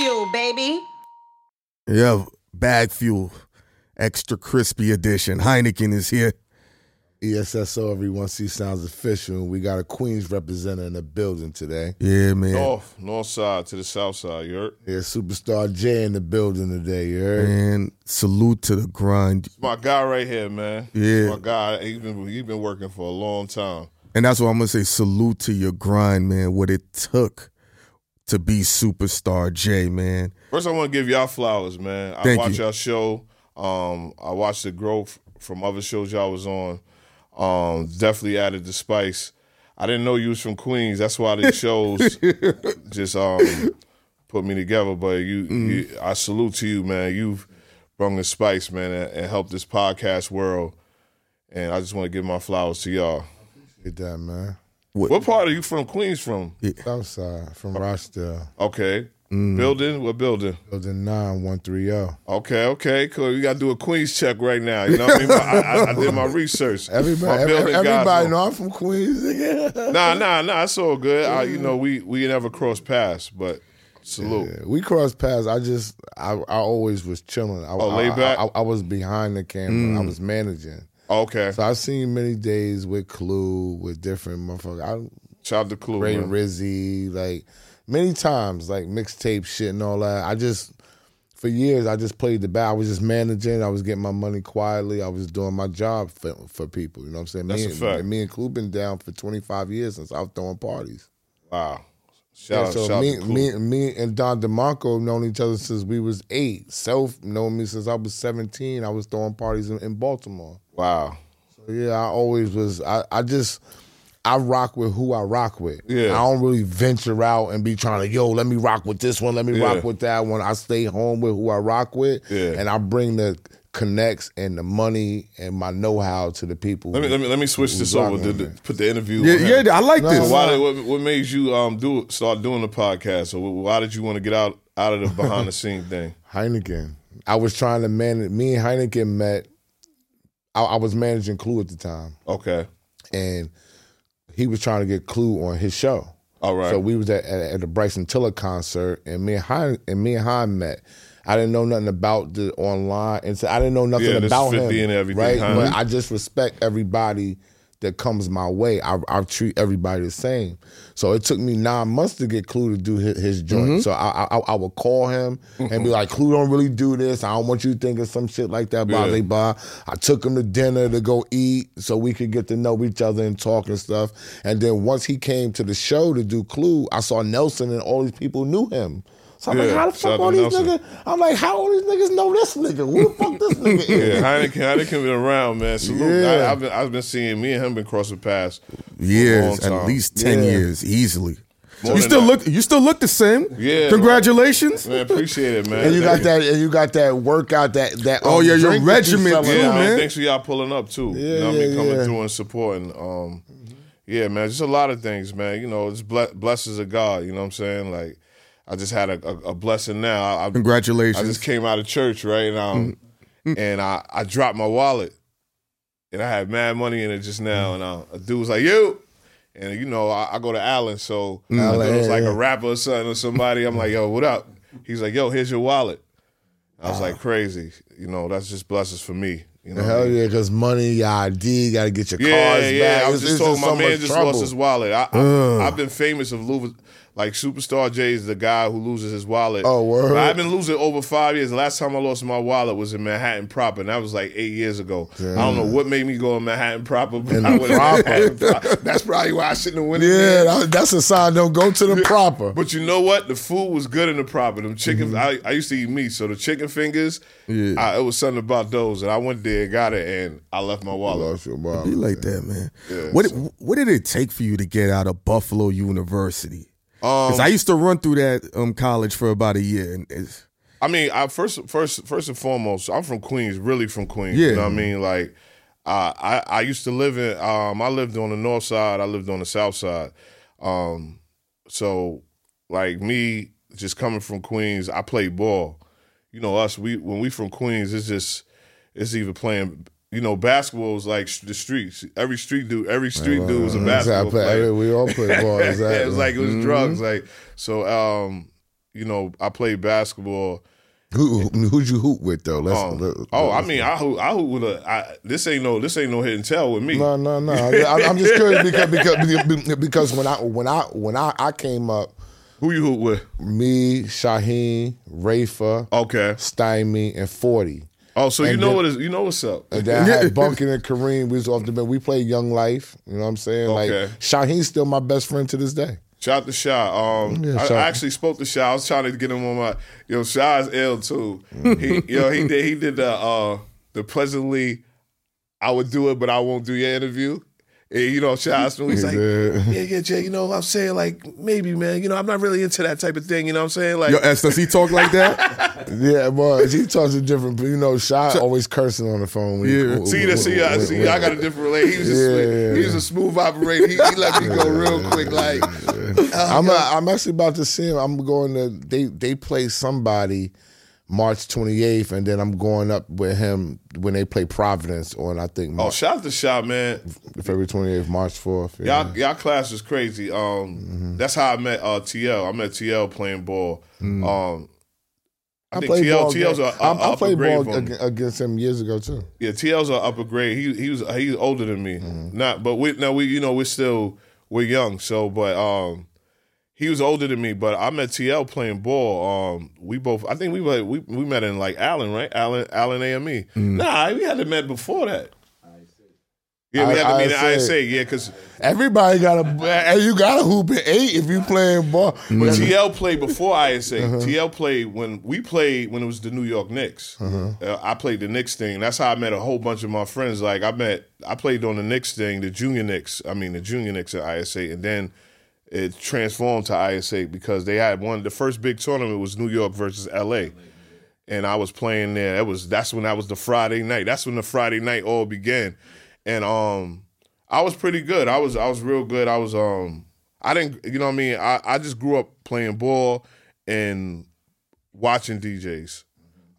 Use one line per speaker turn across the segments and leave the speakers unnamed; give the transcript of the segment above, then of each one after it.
fuel, baby.
Yeah, bag fuel, extra crispy edition. Hynaken is here.
ESSO Everyone See Sounds Official. We got a Queens representative in the building today.
Yeah, man.
North, north side to the south side. You heard?
Yeah, Superstar Jay in the building today, you heard?
And salute to the grind.
My guy right here, man.
Yeah.
My guy. He's been he's been working for a long time.
And that's what I'm gonna say. Salute to your grind, man. What it took to be superstar Jay, man.
First, I want to give y'all flowers, man. I
Thank
watch
you.
y'all show. Um, I watched the growth from other shows y'all was on. Um, definitely added the spice. I didn't know you was from Queens. That's why the shows just um put me together. But you,
Mm.
you I salute to you, man. You've brought the spice, man, and, and helped this podcast world. And I just want to give my flowers to y'all.
Get that, man.
What part are you from? Queens from?
Southside from Rochdale.
Okay.
Mm.
Building? What building?
Building 9130.
Okay, okay, cool. You got to do a Queens check right now. You know what I mean? I, I, I did my research.
Everybody,
My
every- everybody
know.
know I'm from Queens. nigga.
Nah, nah, nah. It's all good. I, you know, we we never crossed paths, but salute.
Yeah, we crossed paths. I just, I, I always was chilling. I,
Oh,
I-
laid back?
I, I, I was behind the camera.
Mm.
I was managing.
Okay.
So I've seen many days with Clue, with different motherfuckers. I,
Shout out to Clue.
Ray
man.
Rizzy, like many times, like mixtape shit and all that. I just, for years, I just played the back. I was just managing. I was getting my money quietly. I was doing my job for, for people. You know what I'm saying?
That's
me,
a
and-
fact.
Me and Clue been down for 25 years since I was throwing parties.
Wow. Shout out,
so
shout
me,
out to Clue.
me, me and Don DeMarco known each other since we was eight. Self known me since I was 17. I was throwing parties in, in Baltimore.
Wow.
So yeah, I always was. I, I just I rock with who I rock with.
Yeah.
I don't really venture out and be trying to yo. Let me rock with this one. Let me
Yeah.
rock with that one. I stay home with who I rock with.
Yeah.
And I bring the connects and the money and my know how to the people.
Let me let me let me switch this over.
rocking
To,
with
the, put the interview.
Yeah,
on him.
yeah, I like
No,
this.
So why did, what, what made you um do start doing the podcast? Or why did you want to get out out of the behind the scene thing?
Hynaken. I was trying to manage. Me and Hynaken met. I, I was managing Clue at the time,
Okay.
and he was trying to get Clue on his show.
All right.
So we was at, at, at the Bryson Tiller concert, and me and Hein and me and Hein met. I didn't know nothing about the online, and so I didn't know nothing
Yeah,
about
50
him.
and everything,
right? But I just respect everybody that comes my way. I, I treat everybody the same. So it took me nine months to get Clue to do his, his joint.
Mm-hmm.
So I, I I would call him and be like, Clue don't really do this. I don't want you thinking some shit like that. Blah
Yeah.
blah blah. I took him to dinner to go eat so we could get to know each other and talk and stuff. And then once he came to the show to do Clue, I saw Nelson and all these people knew him. So I'm
Yeah,
like, how the fuck
out
all these
Nelson.
niggas? I'm like, how all these niggas know this nigga? Who the fuck this nigga is?
Yeah,
is?
Hynaken, Hynaken been around, man. Salute.
Yeah.
I, have been I've been seeing me and him been crossing paths. for a long
Years,
time.
at least ten
Yeah.
years, easily.
More
you still
that.
look. You still look the same.
Yeah.
Congratulations.
Man, appreciate it, man.
And you got
Thank
that, and you got that workout, that that.
Oh,
um,
yeah, your
drink you
regiment, too,
Yeah, man.
man.
Thanks for y'all pulling up too.
Yeah,
you know what I mean?
yeah,
Coming
yeah.
through and supporting. Um, yeah, man. Just a lot of things, man. You know, it's ble- blessings of God. You know what I'm saying? Like, I just had a, a, a blessing now. I,
Congratulations.
I just came out of church, right? And um,
Mm-hmm.
and I, I dropped my wallet, and I had mad money in it just now. And uh, a dude was like, "You," and you know, I, I go to Allen, so I it was like
yeah.
a rapper or something or somebody. I'm like, "Yo, what up?" He's like, "Yo, here's your wallet." I was like, "Crazy," you know. That's just blessings for me. You know, what I
Hell
mean?
yeah, because money, your ID, got to get your
Yeah,
cars
yeah.
back.
I was
It's-
just talking. My
so
man just
trouble.
lost his wallet. I, I, I've been famous of losing. Like superstar Jay is the guy who loses his wallet.
Oh, word.
But I've been losing over five years. The last time I lost my wallet was in Manhattan proper, and that was like eight years ago. I don't know what made me go in Manhattan proper, but
In
I went
proper.
Proper. That's probably why I shouldn't have went in
Yeah,
there.
that's a sign. Don't go to the proper.
But you know what? The food was good in the proper. Them chicken.
Mm-hmm.
I, I used to eat meat, so the chicken fingers.
Yeah.
I, it was something about those, and I went there, got it, and I left my wallet.
Lost your wallet.
Be like that, man. Yeah, what What did it take for you to get out of Buffalo University?
Um,
Because I used to run through that um, college for about a year,
I mean, I first, first, first and foremost, I'm from Queens, really from Queens.
Yeah.
You know what I mean? Like, uh, I, I used to live in, um, I lived on the north side, I lived on the south side. Um, so, like me, just coming from Queens, I played ball. You know, us, we when we from Queens, it's just, it's even playing. You know, basketball was like the streets. Every street dude, every street dude was a
That's how I
basketball
play-
player.
We all play ball. Exactly.
it was like it was drugs. Like so, um, you know, I played basketball.
Who who- who'd you hoop with though? Let's,
Um,
let-
oh, I mean, I hoop, I hoop with a. I, this ain't no, this ain't no hit and tell with me.
No, no, no. I, I'm just curious because because because when I when I when I, I came up,
Who you hoop with?
me, Shaheen, Rafa,
Okay.
Stymie, and Forty.
Oh, so you know
then-
what is, you know what's up?
And then I had Bunkin and Kareem. We was off the bench. We played Young Life. You know what I'm saying?
Okay.
Like Shaheen's still my best friend to this day.
Shout to Shaw. Um,
Yeah,
I, I actually spoke to Shaw. I was trying to get him on my. Yo, Shaw is ill too.
Mm-hmm.
He, yo, he did. He did the uh, the pleasantly. I would do it, but I won't do your interview. And, you know, asked me. He's like, yeah, yeah, Jay. You know, I'm saying like maybe, man. You know, I'm not really into that type of thing. You know, what I'm saying like.
Yo, S, does he talk like that?
Yeah, well, he talks a different. You know, Shy always cursing on the phone.
Yeah.
See that? See, I see. I got a different relate. He was just,
Yeah,
he was a smooth operator. He, he let me go real quick. Like, oh,
I'm i I'm actually about to see him. I'm going to they they play somebody March 28th, and then I'm going up with him when they play Providence on I think
oh, shout out to Shaw, man.
February 28th, March 4th. Yeah.
Y'all, y'all class is crazy. Um, that's how I met uh, TL. I met TL playing ball. Um, I, think
played
TL,
ball
TL's a, a,
I, I played ball
from
against him years ago too.
Yeah, TL's an upper grade. He he was he's older than me. Not, but we now we you know we're still we're young. So, but um, he was older than me. But I met TL playing ball. Um, we both I think we met we we met in like Allen, right? Allen Allen AME. Nah, we had to met before that. Yeah, we
I-
had to meet at
ISA.
Yeah, because
Everybody got a and you got a hoop at eight if you playing ball.
But TL played before ISA. TL played when we played when it was the New York Knicks. Uh, I played the Knicks thing. That's how I met a whole bunch of my friends. Like I met, I played on the Knicks thing, the junior Knicks. I mean the junior Knicks at ISA, and then it transformed to ISA because they had one. The first big tournament was New York versus LA. And I was playing there. That was that's when that was the Friday night. That's when the Friday night all began. And um I was pretty good. I was I was real good. I was um I didn't you know what I mean? I, I just grew up playing ball and watching DJs.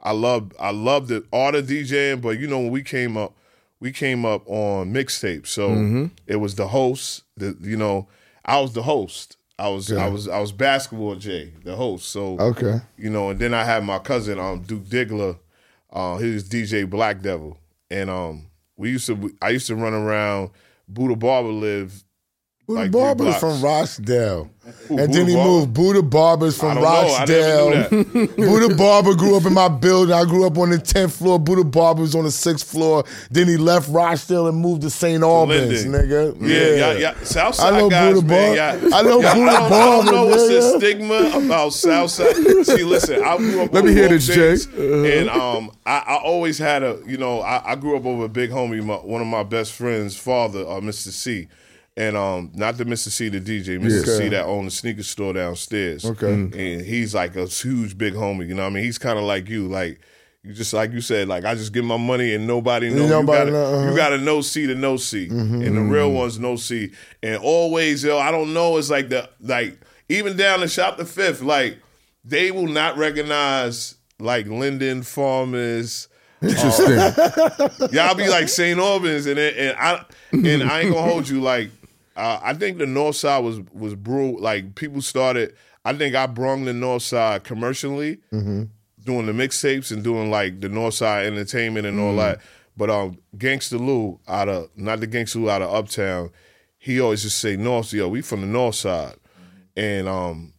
I loved I loved the all the DJing, but you know when we came up, we came up on mixtape, So it was the host, the you know, I was the host. I was I was I was basketball Jay, the host. So
Okay.
you know, and then I had my cousin, um, Duke Diggler. Uh, he was DJ Black Devil, and um, we used to. I used to run around. Buddha Barber lived.
Buddha
like
Barber's from Rochdale.
Who,
and
Buddha
then he
Barber?
moved. Buddha Barber's from
don't know. I
Rochdale.
never knew that.
Buddha Barber grew up in my building. I grew up on the 10th floor. Buddha Barber was on the 6th floor. Then he left Rochdale and moved to St. Albans, nigga.
Yeah, yeah, yeah. Southside
I know
guys,
Buddha
man.
Barber. I know
Yeah,
Buddha
I don't, I don't know what's the stigma about Southside. See, listen, I grew up.
Let me hear this, Jay.
Days, And um, I, I always had a, you know, I, I grew up over a big homie, my, one of my best friends' father, uh, Mr. C. And um, not the Mr. C, the DJ, Mr.
Yeah.
C that owned the sneaker store downstairs.
Okay.
And he's like a huge big homie. You know what I mean? He's kind of like you, like. You just like you said, like I just give my money and nobody knows.
Nobody
you gotta,
know, uh-huh.
you gotta no C to no C, and the real ones no C. And always, yo, I don't know. It's like the like even down to shop the fifth, like they will not recognize like Linden Farmers.
Interesting.
Y'all be like St. Albans, and it, and I and I ain't gonna hold you. Like uh, I think the North Side was was brew. Like people started. I think I brung the North Side commercially, doing the mixtapes and doing like the North Side entertainment and all that. But um, Gangsta Lou out of not the Gangsta Lou out of Uptown, he always just say North. Yo, we from the North Side, and um,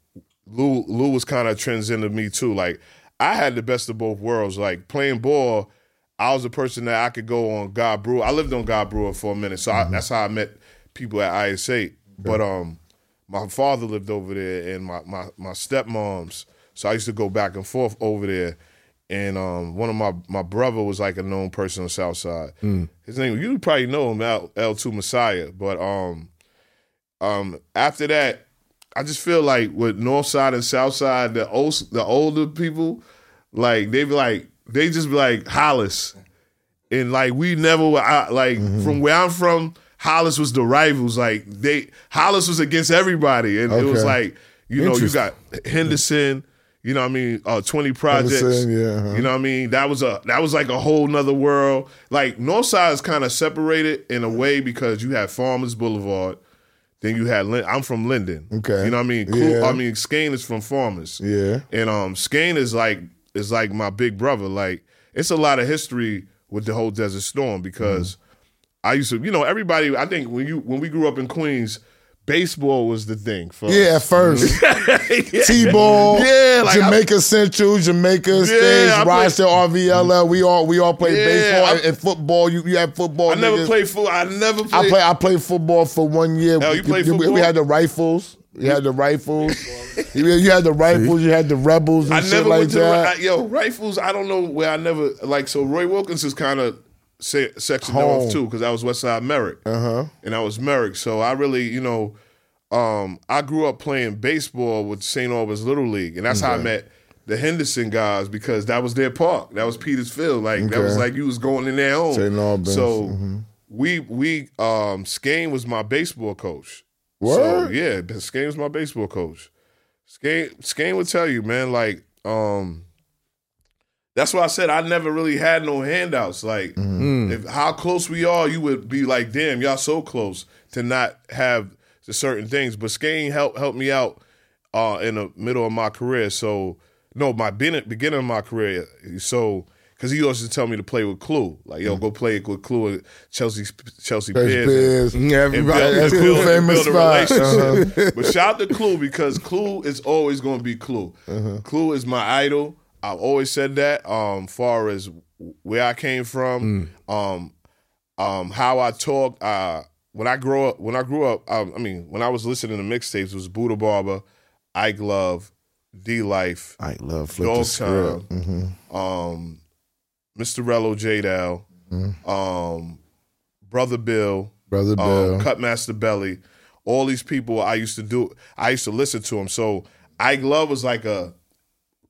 Lou Lou was kind of transcended me too. Like I had the best of both worlds. Like playing ball, I was a person that I could go on Guy Brewer. I lived on Guy Brewer for a minute, so I, that's how I met people at ISA. But um, my father lived over there, and my my my stepmoms. So I used to go back and forth over there. And um, one of my my brother was like a known person on South Side. His name you probably know him L L two Messiah. But um, um, after that, I just feel like with North Side and South Side, the old the older people, like they be like they just be like Hollis, and like we never were out, like from where I'm from, Hollis was the rivals. Like they Hollis was against everybody, and it was like you know you got Henderson. You know what I mean? Uh, 20 projects.
Yeah, uh-huh.
You know what I mean? That was a that was like a whole nother world. Like Northside is kind of separated in a way because you have Farmers Boulevard, Then you had Lin- I'm from Linden.
Okay.
You know what I mean? Clu-
Yeah.
I mean Skane is from Farmers.
Yeah.
And um Skane is like is like my big brother. Like it's a lot of history with the whole Desert Storm because
Mm-hmm.
I used to, you know, everybody. I think when you when we grew up in Queens, baseball was the thing. For
Yeah, at first. T-ball,
Yeah, like I-
Jamaica Central, Jamaica
Yeah, I
Stage, Rochester, RVLL. We all we all played
Yeah,
baseball
I-
and, and football. You you had football.
I never played football. I never played.
I play. I played football for one year.
Hell, you played
We- we, had the rifles. You had the rifles. you, had the rifles. You had the rebels and
I
shit like that.
I, yo rifles. I don't know where I never like. So Roy Wilkins is kind of se- sectioned
Home.
off too because I was West Side Merrick, uh-huh. and I was Merrick. So I really, you know, um, I grew up playing baseball with St. Albans Little League, and that's how I met the Henderson guys because that was their park. That was Peters Field. Like that was like you was going in their home.
St. Albans,
So
mm-hmm.
we we um Skane was my baseball coach. So
Word?
yeah, Skane was my baseball coach. Skane Skane would tell you, man, like um that's why I said I never really had no handouts. Like mm-hmm. if how close we are, you would be like, damn, y'all so close to not have certain things. But Skane helped helped me out uh in the middle of my career. So no, my beginning of my career. So because he used to tell me to play with Clue, like yo, mm-hmm. go play with Clue and Chelsea Chelsea Piers. and- and
everybody.
build,
That's
build-
famous
build relationship. Uh-huh. But shout out to Clue because Clue is always going to be Clue. Uh-huh. Clue is my idol. I've always said that. Um, far as where I came from, um, um, how I talk. Uh, when I grow up, when I grew up, um, I mean, when I was listening to mixtapes, it was Buddha Barber, Ike Love, D Life,
I love flip the
Dog. Time, um, Mr. Rello J Dow, um, Brother Bill,
Brother Bill.
um, Cutmaster Belly, all these people I used to do. I used to listen to them. So Ike Love was like a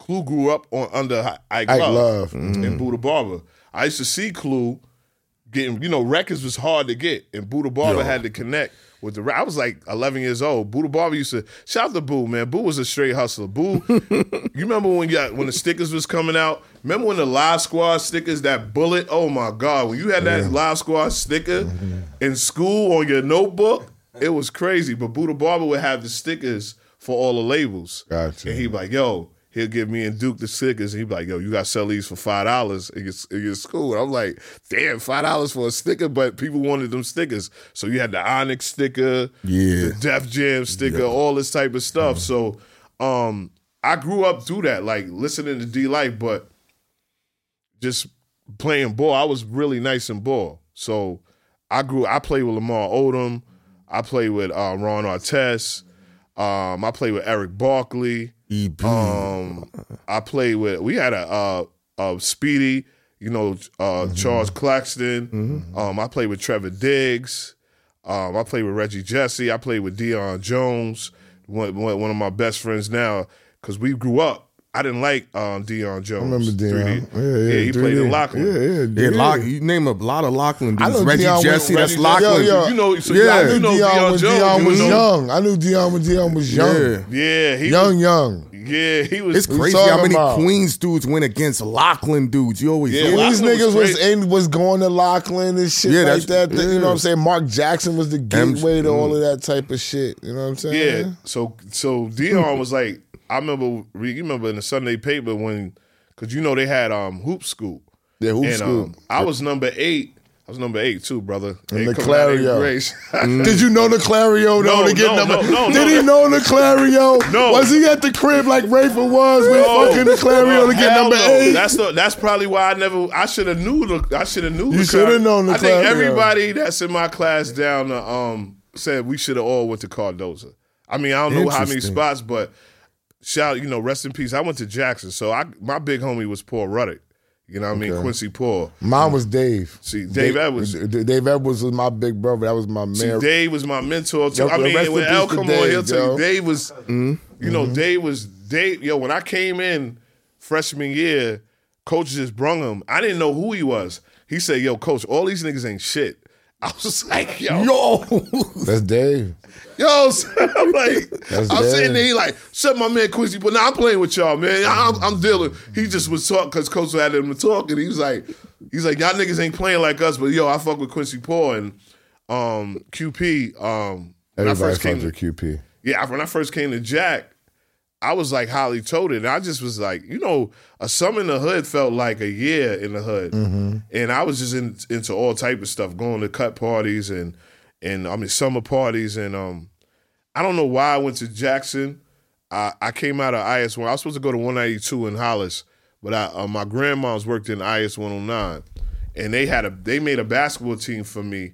Clue grew up on under Ike,
Ike
Love,
Love, mm-hmm.
and Buddha Barber. I used to see Clue getting, you know, records was hard to get, and Buddha Barber had to connect with the. I was like 11 years old. Buddha Barber used to shout out to Boo, man. Boo was a straight hustler. Boo, you remember when you got, when the stickers was coming out? Remember when the Live Squad stickers, that bullet? Oh my God! When you had that Live Squad sticker
Mm-hmm.
in school on your notebook, it was crazy. But Buddha Barber would have the stickers for all the labels.
Gotcha.
And he'd be like, yo, he'll give me and Duke the stickers. And he'd be like, yo, you got to sell these for $5 in your, in your school. And I'm like, damn, $5 for a sticker? But people wanted them stickers. So you had the Onyx sticker,
Yeah.
the Def Jam sticker, all this type of stuff. So um, I grew up through that, like listening to D Life, but just playing ball. I was really nice in ball. So I grew, I played with Lamar Odom. I played with uh, Ron Artest. Um, I played with Eric Barkley.
EB.
Um, I played with. We had a uh, uh, Speedy, you know, uh, Charles Claxton. Um, I played with Trevor Diggs. Um, I played with Reggie Jesse. I played with Dion Jones, one, one one of my best friends now, because we grew up. I didn't like um, Deion Jones.
I remember
3D.
Dion. Yeah, yeah,
he played
3D.
in Loughlin.
Yeah, yeah,
yeah,
yeah.
Lock, you name a lot of Loughlin
I
dudes.
know
Reggie
Deion went-
Jesse, that's
Reggie-
Loughlin.
Yo, yo.
You know, so
Yeah.
I knew
you know
Dion
Deion
when
Jones.
Dion
you
was
know-
young. I knew Dion when Dion was young.
Yeah.
Yeah, he
Young,
was,
young.
yeah, he was.
It's crazy how many
about-
Queens dudes went against Loughlin dudes. You always
Yeah,
hear
And
that.
these
Loughlin was
niggas was in, was going to Loughlin and shit
Yeah,
like
that's-
that. You know what I'm saying? Mark Jackson was the gateway to all of that type of shit. You know what I'm saying?
Yeah. So so Dion was like, I remember you remember in the Sunday paper when, because you know they had um hoop scoop.
Yeah, hoop
and,
scoop.
Um, I was number eight. I was number eight too, brother.
And the Clario.
Grace.
Did you know the Clario though
No,
to get
no,
number?
no, no,
Did he know the Clario?
No.
Was he at the crib like Rafer was with
No.
fucking the Clario to get number
no.
eight?
That's the, that's probably why I never. I should have knew the. I should have knew.
You shoulda known the
I think
Clario.
everybody that's in my class down the um said we should have all went to Cardozo. I mean, I don't know how many spots, but shout, you know, rest in peace. I went to Jackson, so I my big homie was Paul Ruddick. You know what I mean? Quincy Paul.
Mine was Dave.
See, Dave Edwards.
Dave Edwards was my big brother. That was my
See,
man.
Dave was my mentor too.
Yo,
I mean, when
peace
L
to
come on,
Dave,
he'll tell
yo.
you Dave was,
Mm-hmm.
you know, Dave was Dave. Yo, when I came in freshman year, coach just brung him. I didn't know who he was. He said, "Yo, coach, all these niggas ain't shit." I was just like, "Yo,
Yo,
That's Dave.
yo," son. I'm like,
That's
I'm
Dave.
sitting there, he like, "Shut my man Quincy," but now I'm playing with y'all, man. I'm, I'm dealing. He just was talking because coach had him to talk, and he was like, "He's like, y'all niggas ain't playing like us, but yo, I fuck with Quincy Paul and um, QP." Um, when I
Everybody
first came to,
with QP.
yeah, when I first came to Jack, I was like highly toted. And I just was like, you know, a summer in the hood felt like a year in the hood. And I was just in, into all type of stuff, going to cut parties and and I mean summer parties and um I don't know why I went to Jackson. I, I came out of IS one. I was supposed to go to 192 in Hollis, but I, uh, my grandma's worked in IS 109, and they had a they made a basketball team for me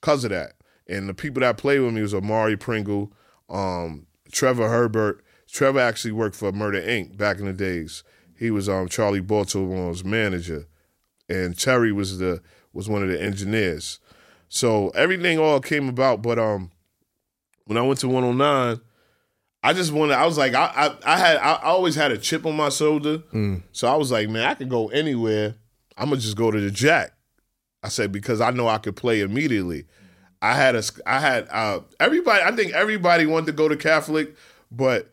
because of that. And the people that played with me was Amari Pringle, um, Trevor Herbert. Trevor actually worked for Murder Inc. back in the days. He was um, Charlie Baltimore's manager, and Terry was the was one of the engineers. So everything all came about. But um, when I went to 109, I just wanted. I was like, I I, I had I, always had a chip on my shoulder. So I was like, man, I could go anywhere. I'm gonna just go to the Jack. I said because I know I could play immediately. I had a I had uh, everybody. I think everybody wanted to go to Catholic, but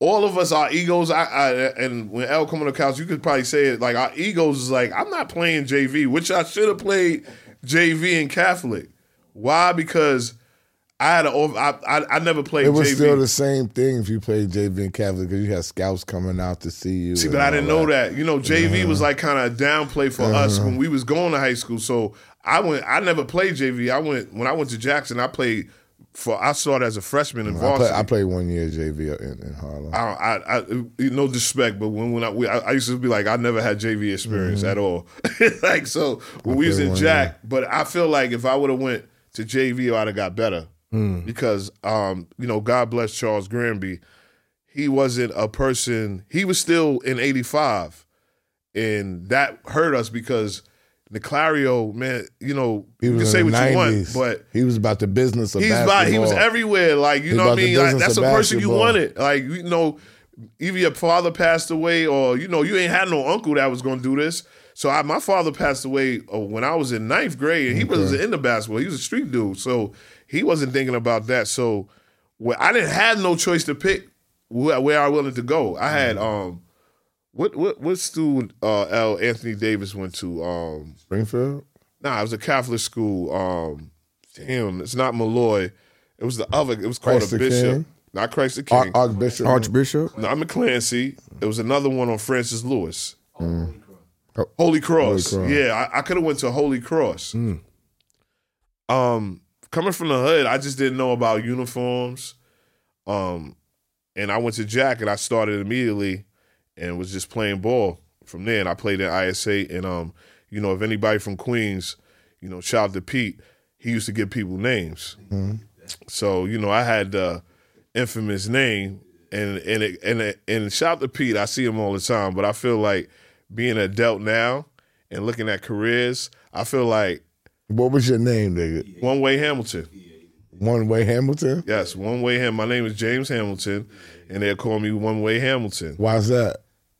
all of us, our egos. I, I and when L come on the couch, you could probably say it like our egos is like I'm not playing JV, which I should have played JV in Catholic. Why? Because I had a over. I, I I never played
It was
JV.
still the same thing if you played JV and Catholic because you had scouts coming out to see you.
See, but I didn't know that. You know, JV was like kind of a downplay for us
Uh-huh.
when we was going to high school. So I went. I never played JV. I went when I went to Jackson. I played for. I saw it as a freshman in
I, play. I played one year JV in, in Harlem.
I, I, I, no disrespect, but when when I, we, I, I used to be like, I never had JV experience at all. like so, when we was in Jack, but I feel like if I would have went to JV, I'd have got better because, um, you know, God bless Charles Granby. He wasn't a person. He was still in '85, and that hurt us because Niclario, man, you know,
he
you
was
can say what
the
you want, but
he was about the business of
He's
basketball.
about, he was everywhere. Like, you
He's
know what I mean? Like, that's a person you wanted. Like, you know, either your father passed away or, you know, you ain't had no uncle that was going to do this. So I, my father passed away uh, when I was in ninth grade and he wasn't into basketball. He was a street dude. So he wasn't thinking about that. So well, I didn't have no choice to pick where, where I wanted to go. I had, um, what, what, what school uh, L. Anthony Davis went to? Um,
Springfield.
Nah, it was a Catholic school. Um, damn, it's not Molloy. It was the other. It was called
Christ
a
the
bishop,
King?
not Christ the
Ar-
King.
Archbishop.
Archbishop.
no, I'm in Clancy. It was another one on Francis Lewis.
Oh.
Holy Cross.
Holy Cross.
Yeah, I, I could have went to Holy Cross. Um, coming from the hood, I just didn't know about uniforms. Um, and I went to Jack and I started immediately and was just playing ball from there. And I played in ISA. And um, you know, if anybody from Queens, you know, shout out to Pete, he used to give people names. So you know, I had the infamous name, and and it, and it, and shout out to Pete. I see him all the time, but I feel like being an adult now and looking at careers, I feel like
What was your name, nigga?
one way Hamilton.
One Way Hamilton.
Yes, one way Ham. My name is James Hamilton, and they'll call me one way Hamilton
Why's that?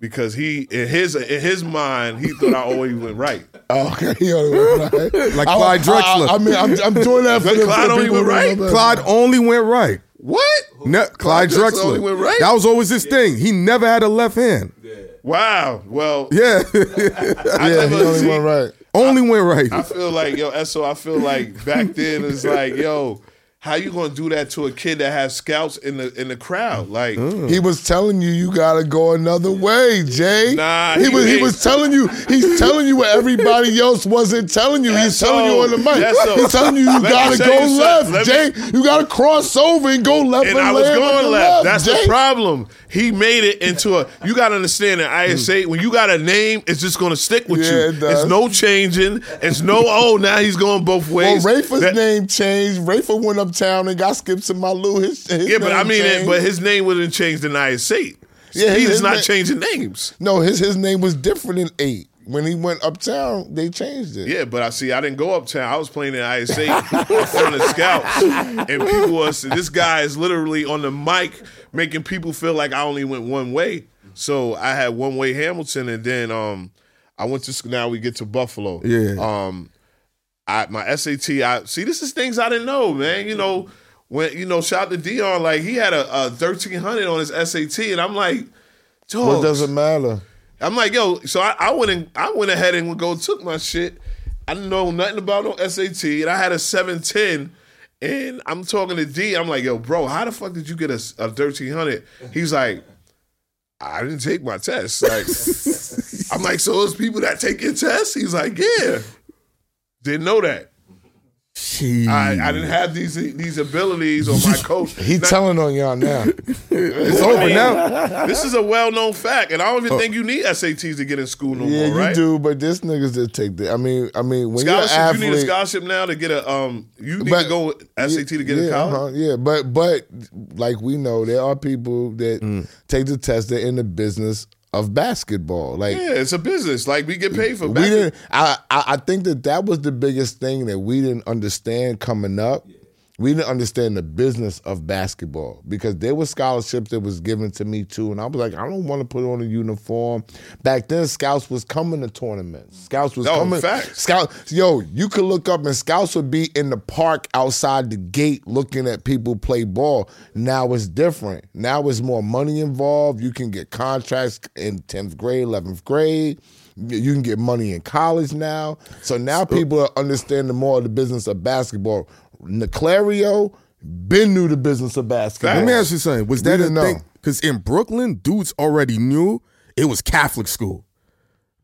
Because he in his in his mind he thought I always went right.
Oh, okay, he only went right.
Like
I-
Clyde Drexler.
I, I mean, I'm, I'm doing that for the,
Clyde
for the
only
people
went right?
Clyde only went right.
What?
Ne- Clyde
Drexler
Drexler.
only went right?
That was always his thing. He never had a left hand.
Wow. Well,
Yeah,
I
Yeah, he
never
only
see-
went right.
only went right.
I feel like yo, so I feel like back then it's like yo, how you gonna do that to a kid that has scouts in the in the crowd? Like, mm.
He was telling you you gotta go another way, Jay.
Nah,
he,
he
was. He was telling you. He's telling you what everybody else wasn't telling you. He's
That's
telling you
so-
on the mic.
that's so-
He's telling you you
Let
gotta go left,
something.
Jay.
Let
You gotta cross over and go left and,
and I was going
the
left. That's
Jay.
the problem. He made it into a. You got to understand that ISA. When you got a name, it's just gonna stick with
Yeah,
you.
it.
It's no changing. It's no. Oh, now he's going both ways. Well.
Rafa's
That-
name changed. Rafa went uptown and got skipped to Malou. His, his
Yeah, but I mean, it, but his name wasn't changed in ISA.
Yeah,
he
his
not
name-
changing names.
no, his his name was different in eight. When he went uptown, they changed it.
Yeah, but I see. I didn't go uptown. I was playing in ISA in front of the scouts, and people was this guy is literally on the mic making people feel like I only went one way. So I had one way Hamilton, and then um, I went to now we get to Buffalo.
Yeah.
Um, I my SAT. I see. This is things I didn't know, man. You know when you know shout out to Dion. Like he had a, a thirteen hundred on his SAT, and I'm like,
What does it matter?
I'm like, yo, so I, I went and I went ahead and go took my shit. I didn't know nothing about no SAT, and I had a 710, And I'm talking to D. I'm like, yo, bro, how the fuck did you get a, a 1300? He's like, I didn't take my test. Like, I'm like, so those people that take your test? He's like, yeah. Didn't know that. I, I didn't have these these abilities or my coach.
He telling on y'all now.
it's over now.
This is a well known fact, and I don't even think you need SATs to get in school no
Oh. yeah,
more, right?
you do, but this niggas just take the. I mean, I mean, when you're
Scholarship,
athlete,
you need a scholarship now to get a um. You need
But-
to go SAT to get
yeah,
in college.
uh-huh, yeah, but but like we know, there are people that
Mm.
take the test. They're in the business of basketball. Like
Yeah, it's a business. Like we get paid for.
we
basket-
didn't. I, I I think that that was the biggest thing that we didn't understand coming up. We didn't understand the business of basketball because there was scholarships that was given to me too, and I was like, I don't want to put on a uniform. Back then, scouts was coming to tournaments. Scouts was
Oh,
coming.
facts.
Scout, yo, you could look up and scouts would be in the park outside the gate looking at people play ball. Now it's different. Now it's more money involved. You can get contracts in tenth grade, eleventh grade. You can get money in college now. So now people are understanding more of the business of basketball. Niclario been knew the business of basketball.
Let me ask you something. Was that a
know.
thing? Because in Brooklyn, dudes already knew it was Catholic school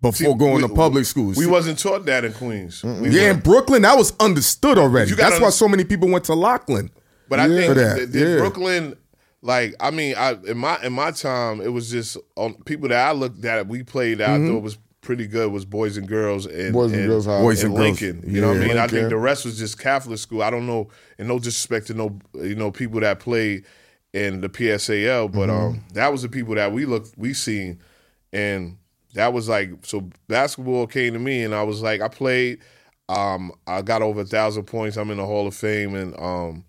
before going
we-
to public schools.
We wasn't taught that in Queens. We
yeah, in
weren't.
Brooklyn, that was understood already.
You gotta
That's why so many people went to Loughlin.
But I
Yeah.
think
For that,
that, that
yeah.
Brooklyn, like I mean, I in my in my time, it was just on people that I looked at. We played that I thought was pretty good was boys and girls and.
Boys and Girls High.
Boys
and
and Girls.
Lincoln. You know what I
Yeah.
mean? I think the rest was just Catholic school. I don't know, and no disrespect to no you know people that played in the PSAL, but
Mm-hmm.
um that was the people that we looked we seen, and that was like so basketball came to me, and I was like I played. Um, I got over a thousand points. I'm in the Hall of Fame, and um,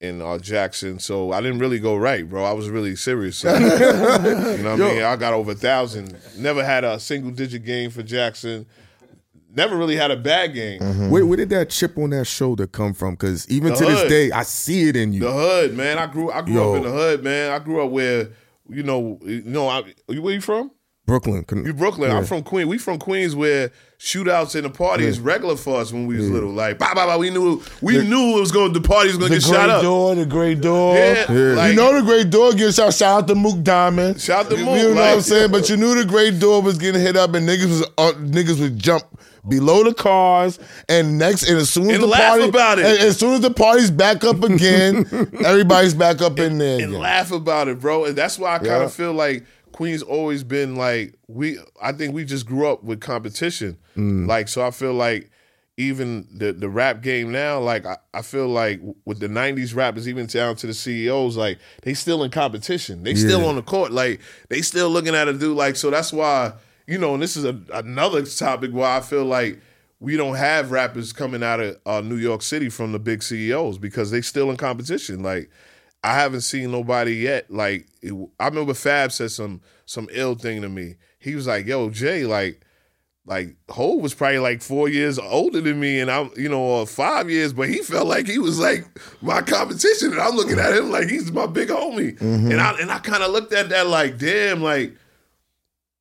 in uh, Jackson. So I didn't really go right, bro. I was really serious. you know what I mean? I got over a thousand. Never had a single digit game for Jackson. Never really had a bad game.
Where, where did that chip on that shoulder come from? Because even
The
to this day, I see it in you.
The hood, man. I grew. I grew
Yo.
up in the hood, man. I grew up where you know, you know. I, where you from?
Brooklyn.
You Brooklyn. I'm from Queens. We from Queens where shootouts in the party is regular for us when we was little. Like, bah, bah, bah, we knew we knew it was going. The party was going
the
to get shot
great
up.
door, the great door.
Yeah, like-
you know the great door gets shot. Shout out to Mook Diamond.
Shout out to
You-
Mook,
You know what I'm saying? But you knew the great door was getting hit up, and niggas was uh, niggas would jump below the cars, and next, and as soon as
And
the
laugh
party,
about it.
and as soon as the party's back up again, everybody's back up in there.
and
again.
laugh about it, bro. And that's why I kind
Yeah.
of feel like Queens always been like we. I think we just grew up with competition. Like so, I feel like even the the rap game now, like I, I feel like with the '90s rappers, even down to the CEOs, like they still in competition. They still on the court. Like they still looking at a dude. Like so, that's why you know. And this is a, another topic where I feel like. We don't have rappers coming out of uh, New York City from the big CEOs because they still in competition. Like I haven't seen nobody yet. Like it, I remember Fab said some some ill thing to me. He was like, "Yo, Jay, like, like Ho was probably like four years older than me, and I'm, you know, or five years, but he felt like he was like my competition, and I'm looking at him like he's my big homie, mm-hmm. and I and I kind of looked at that like, damn, like,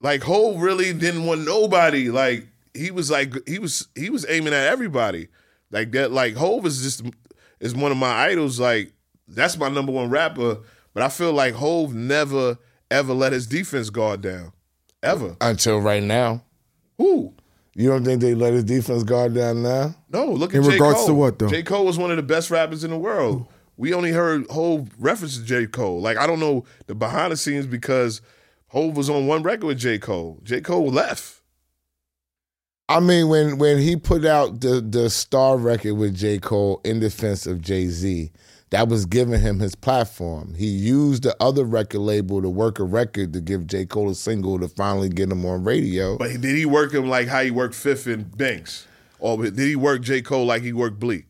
like Ho really didn't want nobody. Like he was like he was he was aiming at everybody. Like that. Like Hov is just is one of my idols. Like that's my number one rapper. But I feel like Hov never ever let his defense guard down. Ever.
Until right now,
Who?
you don't think they let his defense guard down now?
No, look at J.
In
J.
regards
Cole.
to what, though?
J. Cole was one of the best rappers in the world. We only heard Hov reference to J. Cole. Like I don't know the behind the scenes because Hov was on one record with J. Cole. J. Cole left.
I mean, when when he put out the the star record with J. Cole in defense of Jay Z, that was giving him his platform. He used the other record label to work a record to give J. Cole a single to finally get him on radio.
But did he work him like how he worked Fifth and Banks? Or did he work J. Cole like he worked Bleek?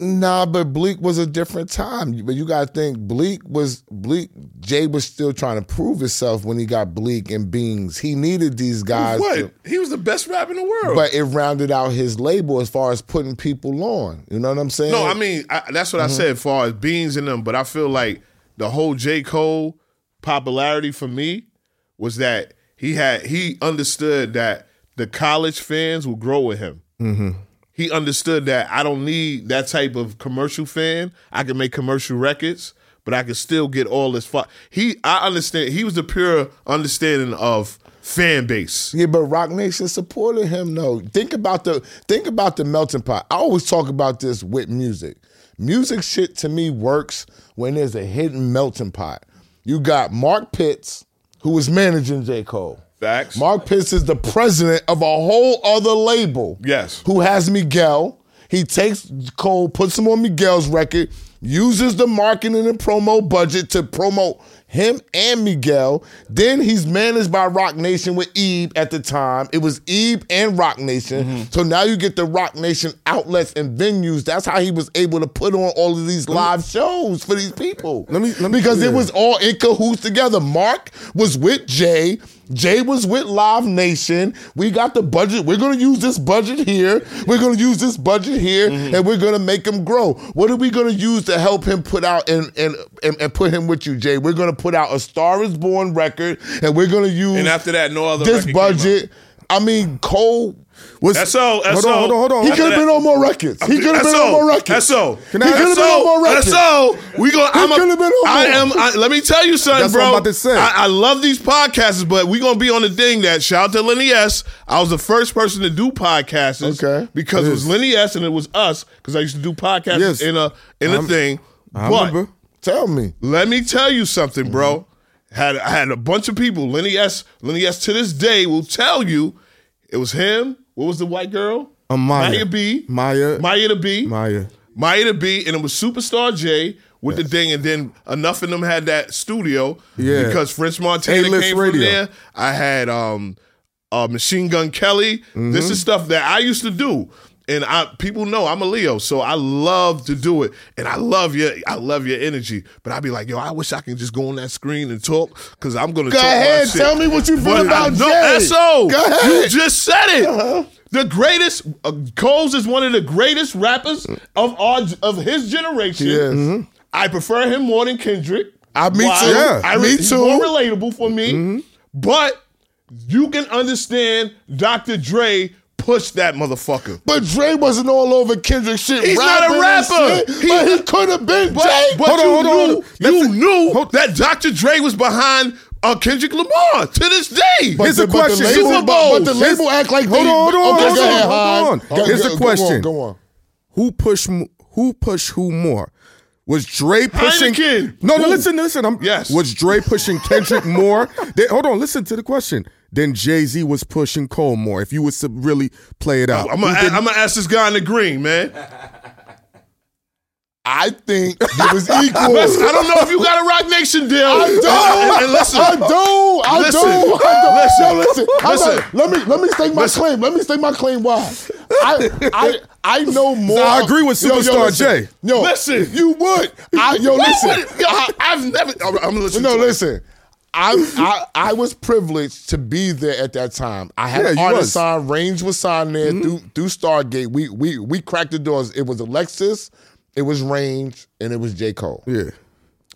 Nah, but Bleek was a different time. But you gotta think Bleek was Bleek. Jay was still trying to prove himself when he got Bleek and Beans. He needed these guys.
what?
to-
he was the best rap in the world.
but it rounded out his label as far as putting people on. You know what I'm saying?
no, I mean I, that's what I
Mm-hmm.
said as far as beans and them. But I feel like the whole J. Cole popularity for me was that he had he understood that the college fans will grow with him. He understood that I don't need that type of commercial fan. I can make commercial records, but I can still get all this. Fu- he, I understand. He was the pure understanding of fan base.
Yeah, but Roc Nation supported him. though. think about the think about the melting pot. I always talk about this with music. Music shit to me works when there's a hidden melting pot. You got Mark Pitts, who was managing J. Cole.
Facts.
Mark Pitts is the president of a whole other label.
Yes.
Who has Miguel. He takes Cole, puts him on Miguel's record, uses the marketing and promo budget to promote him and Miguel. Then he's managed by Roc Nation with Ebe at the time. It was Ebe and Roc Nation.
Mm-hmm.
So now you get the Rock Nation outlets and venues. That's how he was able to put on all of these live shows for these people.
Let me- let me-
because it was all in cahoots together. Mark was with Jay. Jay was with Live Nation. We got the budget. We're gonna use this budget here. We're gonna use this budget here,
Mm-hmm.
and we're gonna make him grow. What are we gonna use to help him put out and and, and and put him with you, Jay? We're gonna put out a Star Is Born record, and we're gonna use
And after that, no other
this
record came out.
budget. I mean, Cole.
Was,
SO,
hold on,
SO.
hold on, hold on.
He could have been on more records. He could have been on more records.
SO.
Can
He could have been on more records.
SO. We go. I'm a,
could've been on
I am. I, let me tell you something,
That's
bro.
what I'm about to say.
I, I love these podcasts, but we gonna be on the thing that shout out to Lenny S. I was the first person to do podcasts.
Okay.
Because it was Lenny S. and it was us because I used to do podcasts
Yes.
in a in a
I'm-
thing.
I
but
remember.
Tell me.
let me tell you something, bro. Had I had a bunch of people. Lenny S. Lenny S. to this day will tell you it was him. What was the white girl?
Uh, Maya.
Maya B.
Maya.
Maya the B.
Maya.
Maya the B, and it was Superstar Jay with the thing, and then enough of them had that studio.
Yeah.
Because French Montana
A-list
came
radio.
from there. I had um uh Machine Gun Kelly.
Mm-hmm.
This is stuff that I used to do. And I people know I'm a Leo, so I love to do it. And I love your I love your energy. But I'd be like, yo, I wish I can just go on that screen and talk because I'm gonna
Go
talk
ahead.
shit.
Tell me what you feel
But
about Jay.
no,
Jay.
SO.
Go ahead.
You just said it. The greatest, uh, Coles is one of the greatest rappers of our of his generation.
Yes. Mhm.
I prefer him more than Kendrick.
I- me
Why?
too.
Yeah,
I,
me
he's
too.
More relatable for me. But you can understand Dr. Dre pushed that motherfucker.
But Dre wasn't all over Kendrick shit.
He's not a rapper.
shit,
He-
but he could have been
But,
Jay.
but
Hold on,
you
hold on,
knew,
hold on.
you knew
hold-
that Dr. Dre was behind uh, Kendrick Lamar to this day.
Here's the
but the
question.
label,
Super
but, but the label act like
Hold
they,
on, hold on,
okay,
hold on, hold on. Here's the
go on,
question.
Go on.
Who pushed who pushed who more? Was Dre pushing?
Hynaken.
No, no.
Who?
Listen, listen. I'm,
Yes.
Was Dre pushing Kendrick more? Hold on. Listen to the question. Then Jay Z was pushing Cole more. If you was to really play it out,
I'm gonna,
did-
I'm gonna ask this guy in the green, man.
I think it was equal.
Listen, I don't know if you got a Roc Nation deal.
I do.
And, and listen,
I do. I
Listen.
do. I do.
Listen.
Yo, listen.
Listen.
let me let me state my
Listen.
claim. Let me state my claim. Why? I I I know more.
I agree with
Yo, yo,
Superstar
listen.
Jay.
Yo,
Listen.
you would. I yo listen.
yo, I, have never. I'm gonna listen.
No, listen. I, I I was privileged to be there at that time. I had
Yeah,
an
you
artist
was.
sign. Range was signed there mm-hmm. through through Stargate. We we we cracked the doors. It was Alexis, it was Range, and it was J Cole.
yeah.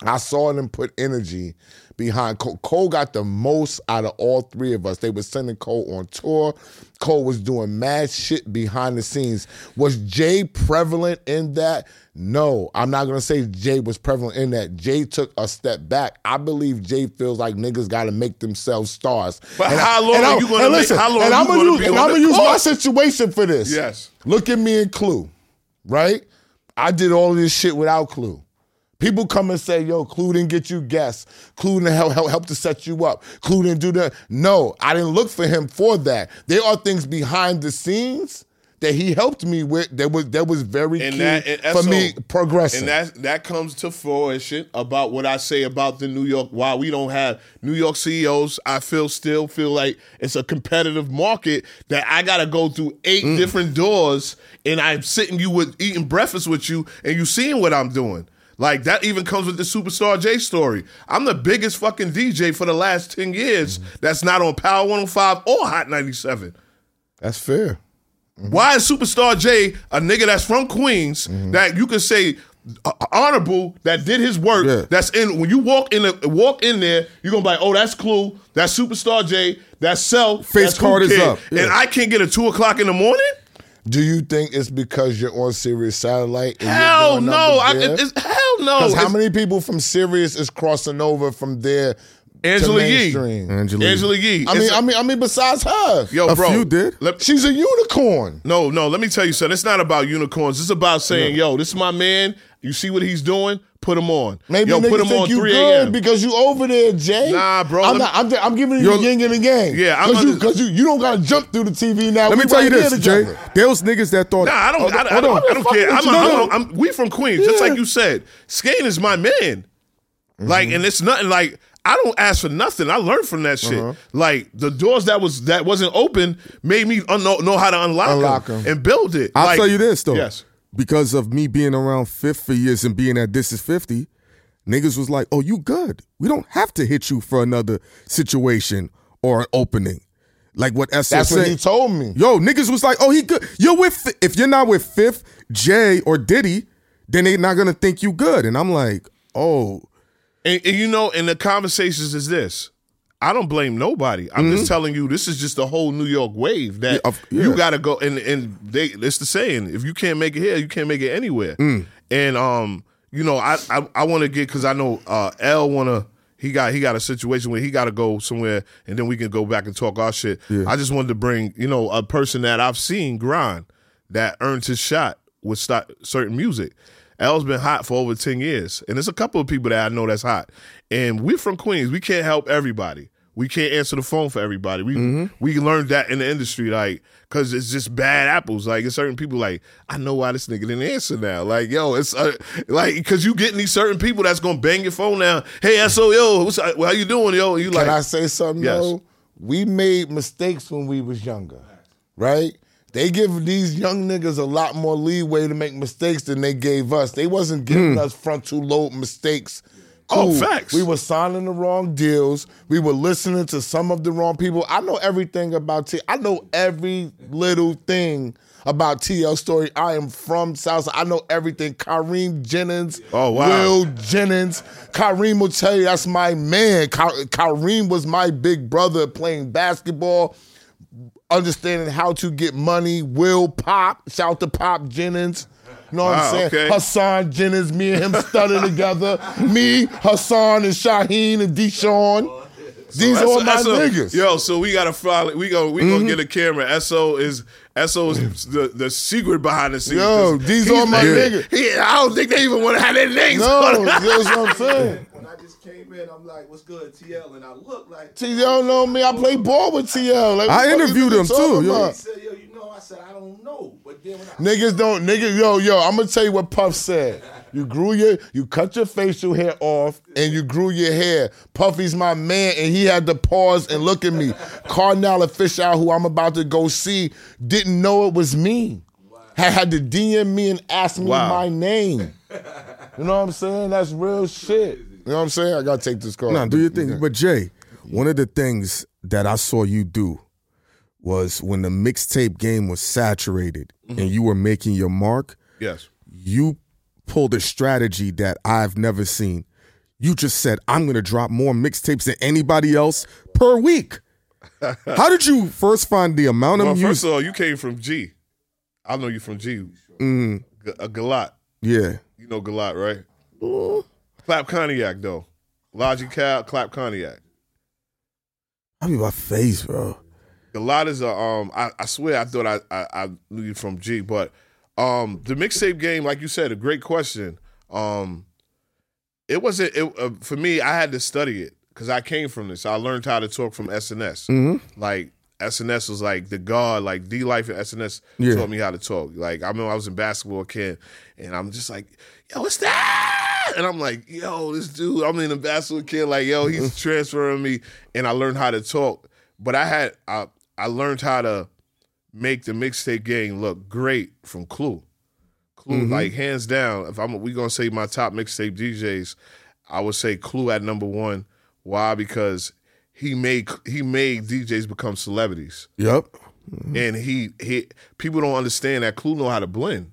I saw them put energy behind Cole. Cole got the most out of all three of us. They were sending Cole on tour. Cole was doing mad shit behind the scenes. Was Jay prevalent in that? No, I'm not gonna say Jay was prevalent in that. Jay took a step back. I believe Jay feels like niggas got to make themselves stars.
But
And
how long
and
are you gonna
and
make-
listen,
how long
and I'm gonna use, and I'm gonna use my situation for this.
Yes.
Look at me and Clue, right? I did all of this shit without Clue. People come and say, yo, Clue didn't get you guests. Clue didn't help, help, help to set you up. Clue didn't do that. No, I didn't look for him for that. There are things behind the scenes that he helped me with that was that was very
And
key
that and
for
so-
me progressing.
And that that comes to fruition about what I say about the New York. Why we don't have New York CEOs, I feel still feel like it's a competitive market that I got to go through eight
Mm.
different doors, and I'm sitting you with eating breakfast with you, and you seeing what I'm doing. Like that even comes with the Superstar Jay story. I'm the biggest fucking DJ for the last 10 years that's not on Power 105 or Hot 97.
That's fair.
Why is Superstar Jay a nigga that's from Queens that you could say uh, honorable that did his work?
Yeah.
That's in when you walk in the walk in there, you're gonna be like, oh, that's Clue, that's Superstar Jay, that's Self,
Face
that's
card is
Kid.
up. Yeah.
and I can't get a two o'clock in the morning.
Do you think it's because you're on Sirius Satellite?
Hell no! I,
numbers there?
it's, hell no!
'Cause how many people from Sirius is crossing over from there
Angela
to
Yee.
mainstream?
Angela.
Angela Yee.
I mean,
It's a-
I mean, I mean, besides her,
yo,
A
bro,
few did.
Let,
she's a unicorn.
No, no. Let me tell you something. It's not about unicorns. It's about saying, "Yo, this is my man. You see what he's doing? Put him on.
Maybe
yo,
niggas
put him
think
on
you
3
good
a.m.
because you over there, Jay.
Nah, bro,
I'm,
let
not, I'm, I'm giving you
Yo,
the yin and the yang.
Yeah, I'm
because you,
under-
'cause you, you don't gotta jump through the TV now.
Let me tell you this, Jay.
together.
There was niggas that thought.
Nah, I don't.
Hold
I,
on,
I, don't. I don't care. I'm, we from Queens, just like you said. Skane is my man. Like, mm-hmm. and it's nothing like I don't ask for nothing. I learned from that shit.
Uh-huh.
Like the doors that was that wasn't open made me un- know, know how to unlock,
Unlock
them
'em.
and build it.
I'll
Like,
tell you this though.
Yes.
Because of me being around fifth for years and being at This Is 50, niggas was like, oh, you good. We don't have to hit you for another situation or an opening. Like what S
That's
said.
what he told me.
Yo, niggas was like, oh, he good. You're with, if you're not with Fifth, Jay, or Diddy, then they not gonna think you good. And I'm like, oh,
And, and you know, and the conversations is this. I don't blame nobody. I'm just telling you, this is just the whole New York wave that
Yeah, of-
you got to go. And and they, it's the saying: if you can't make it here, you can't make it anywhere. And um, you know, I I, I want to get because I know uh, L want to. He got he got a situation where he got to go somewhere, and then we can go back and talk our shit. I just wanted to bring you know a person that I've seen grind that earned his shot with certain music. L's been hot for over 10 years. And there's a couple of people that I know that's hot. And we're from Queens. We can't help everybody. We can't answer the phone for everybody. We we learned that in the industry, like, cause it's just bad apples. Like, it's certain people like, I know why this nigga didn't answer now. Like, yo, it's uh, like, cause you getting these certain people that's gonna bang your phone now. Hey, SO, yo, what's how you doing, yo? And you
Can
like,
I say something
Yes.
though? We made mistakes when we was younger, right? They give these young niggas a lot more leeway to make mistakes than they gave us. They wasn't giving hmm. us frontal lobe mistakes.
Oh, facts.
We were signing the wrong deals. We were listening to some of the wrong people. I know everything about T. I know every little thing about TL story. I am from South. I know everything. Kareem Jennings.
Oh, wow.
Will Jennings. Kareem will tell you that's my man. Ka- Kareem was my big brother playing basketball, understanding how to get money. Will Pop, shout out to Pop Jennings. You know what
Wow,
I'm saying?
okay.
Hassan Jennings, me and him studying together. Me, Hassan, and Shaheen and Deshaun. These are my
SO
niggas.
Yo, so we gotta fly. We go. We gonna mm-hmm. get a camera. So is So is the the secret behind the scenes.
Yo, these are my niggas.
I don't think they even want to have their names.
No, that's what I'm saying.
When I just came in, I'm like, "What's good, TL?" And I look like
TL don't know me. I play ball with TL. Like,
I
what the fuck
interviewed
you
him, too, yo.
about?
he said, "Yo, you know." I said, "I don't know," but then when I
Niggas don't niggas yo yo. I'm gonna tell you what Puff said. You grew your you cut your facial hair off and you grew your hair. Puffy's my man, and he had to pause and look at me. Cardinal Offishall, who I'm about to go see, didn't know it was me. Had had to DM me and ask me
Wow.
my name. You know what I'm saying? That's real shit. You know what I'm saying? I gotta take this call.
No, do your thing. But Jay, one of the things that I saw you do was when the mixtape game was saturated
Mm-hmm.
and you were making your mark,
Yes.
you pulled a strategy that I've never seen. You just said, I'm gonna drop more mixtapes than anybody else per week. How did you first find the amount of
Well,
music?
first of all, you came from G. I know you from G.
Mm,
G- A Galat.
yeah.
You know Galat, right? Clap Cognac though. Logic Cal, Clap Cognac.
I mean my face, bro.
Galat is a um. I, I swear I thought I, I I knew you from G, but um the mixtape game, like you said, a great question. Um, it wasn't it uh, for me. I had to study it because I came from this. I learned how to talk from SNS.
Mm-hmm.
Like SNS was like the god, like D Life and SNS
Yeah.
taught me how to talk. Like I remember I was in basketball camp, and I'm just like, yo, what's that? And I'm like, yo, this dude, I'm in the basketball kid, like, yo, he's transferring me, and I learned how to talk. But I had I I learned how to make the mixtape game look great from Clue. Clue, mm-hmm. like hands down. If I'm we gonna say my top mixtape DJs, I would say Clue at number one. Why? Because he made he made DJs become celebrities,
Yep.
and he he people don't understand that Clue know how to blend.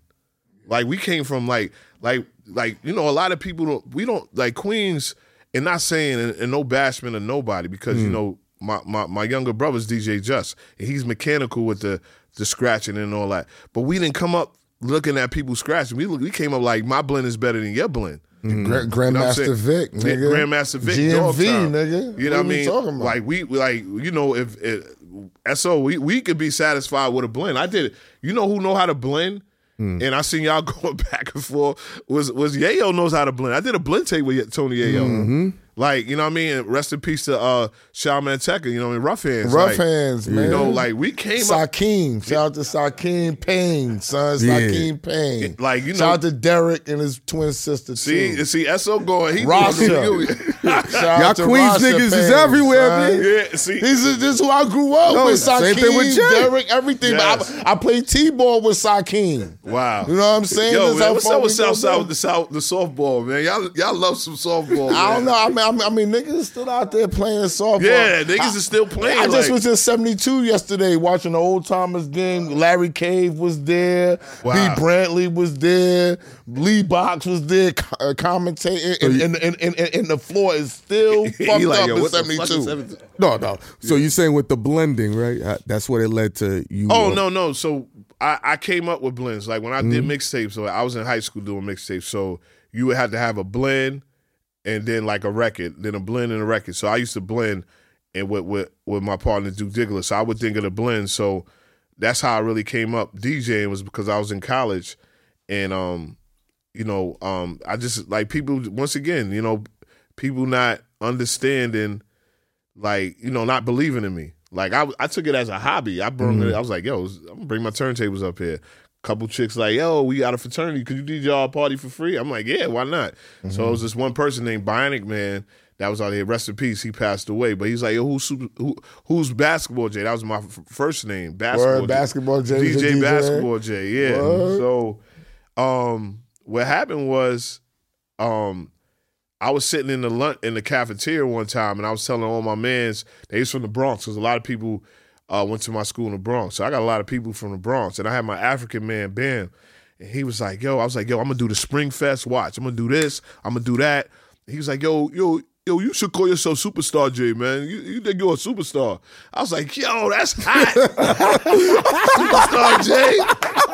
Like we came from like like like you know a lot of people don't we don't like Queens and not saying and, and no bashment of nobody because you mm. know my, my my younger brother's DJ Just, and he's mechanical with the the scratching and all that. But we didn't come up looking at people scratching. We we came up like my blend is better than your blend.
Gra-
You know
Grandmaster? Vic,
Yeah,
nigga.
Grandmaster Vic,
GMV, nigga.
You know what I mean?
Talking about?
Like we like you know if, if so we we could be satisfied with a blend. I did it. You know who know how to blend?
Hmm.
And I seen y'all going back and forth. Was was Yayo knows how to blend? I did a blend tape with Tony Yayo.
Mm-hmm.
Like you know what I mean. Rest in peace to uh, Shaw Manteca. You know what I mean. Rough hands.
Rough
like,
hands, man.
You know, like we came up.
Sakeem. Shout out to Sakeem Payne, son.
Yeah.
Sakeem Payne.
Like, you know-
Shout out to Derek and his twin sister,
See,
too.
see, So going. He
Rasha.
You-
Shout out
Y'all
to
Queens
Rasha
niggas is everywhere,
son.
man.
yeah. See,
This is this is who I grew up
No,
with.
same
Sakeem,
thing with Jay.
Derek, everything.
Yes.
I, I played T-ball with Sakeem.
wow.
You know what I'm saying?
Yo,
That's
man, what's up
we
with South Side with the South the softball, man? Y'all y'all love some softball.
I don't know. I mean, I mean, I mean, niggas is still out there playing softball.
Yeah, niggas
I,
is still playing.
I just was in 72 yesterday watching the old timers game. Larry Cave was there.
Wow.
B. Brantley was there. Lee Box was there co- uh, commentating. And, and, and, and, and the floor is still
He
fucked
like,
up
yo,
in
what 72.
No, no. So you're saying with the blending, right? Uh, That's what it led to you.
Oh
uh,
no, no. So I, I came up with blends. Like when I did mixtapes, so I was in high school doing mixtapes. So you would have to have a blend and then like a record, then a blend and a record. So I used to blend and with with, with my partner Duke Diggler. So I would think of the blend. So that's how I really came up DJing was because I was in college and um you know um I just like people once again you know people not understanding like you know not believing in me like I, I took it as a hobby I brought it I was like yo I'm gonna bring my turntables up here couple chicks like yo we got a fraternity could you DJ our party for free? I'm like yeah why not? So it was this one person named Bionic Man that was out here rest in peace he passed away. But he's like yo who's super, who, who's basketball J? That was my f- first name basketball
Word, Basketball J
DJ,
DJ?
basketball J yeah.
Word.
so um what happened was um I was sitting in the lunch in the cafeteria one time, and I was telling all my mans they was from the Bronx because a lot of people uh, went to my school in the Bronx. So I got a lot of people from the Bronx, and I had my African man Bam, and he was like, "Yo," I was like, "Yo, I'm gonna do the Spring Fest. Watch, I'm gonna do this. I'm gonna do that." He was like, "Yo, yo." Yo, you should call yourself Superstar Jay, man. You, you think you're a superstar? I was like, yo, that's hot. superstar Jay.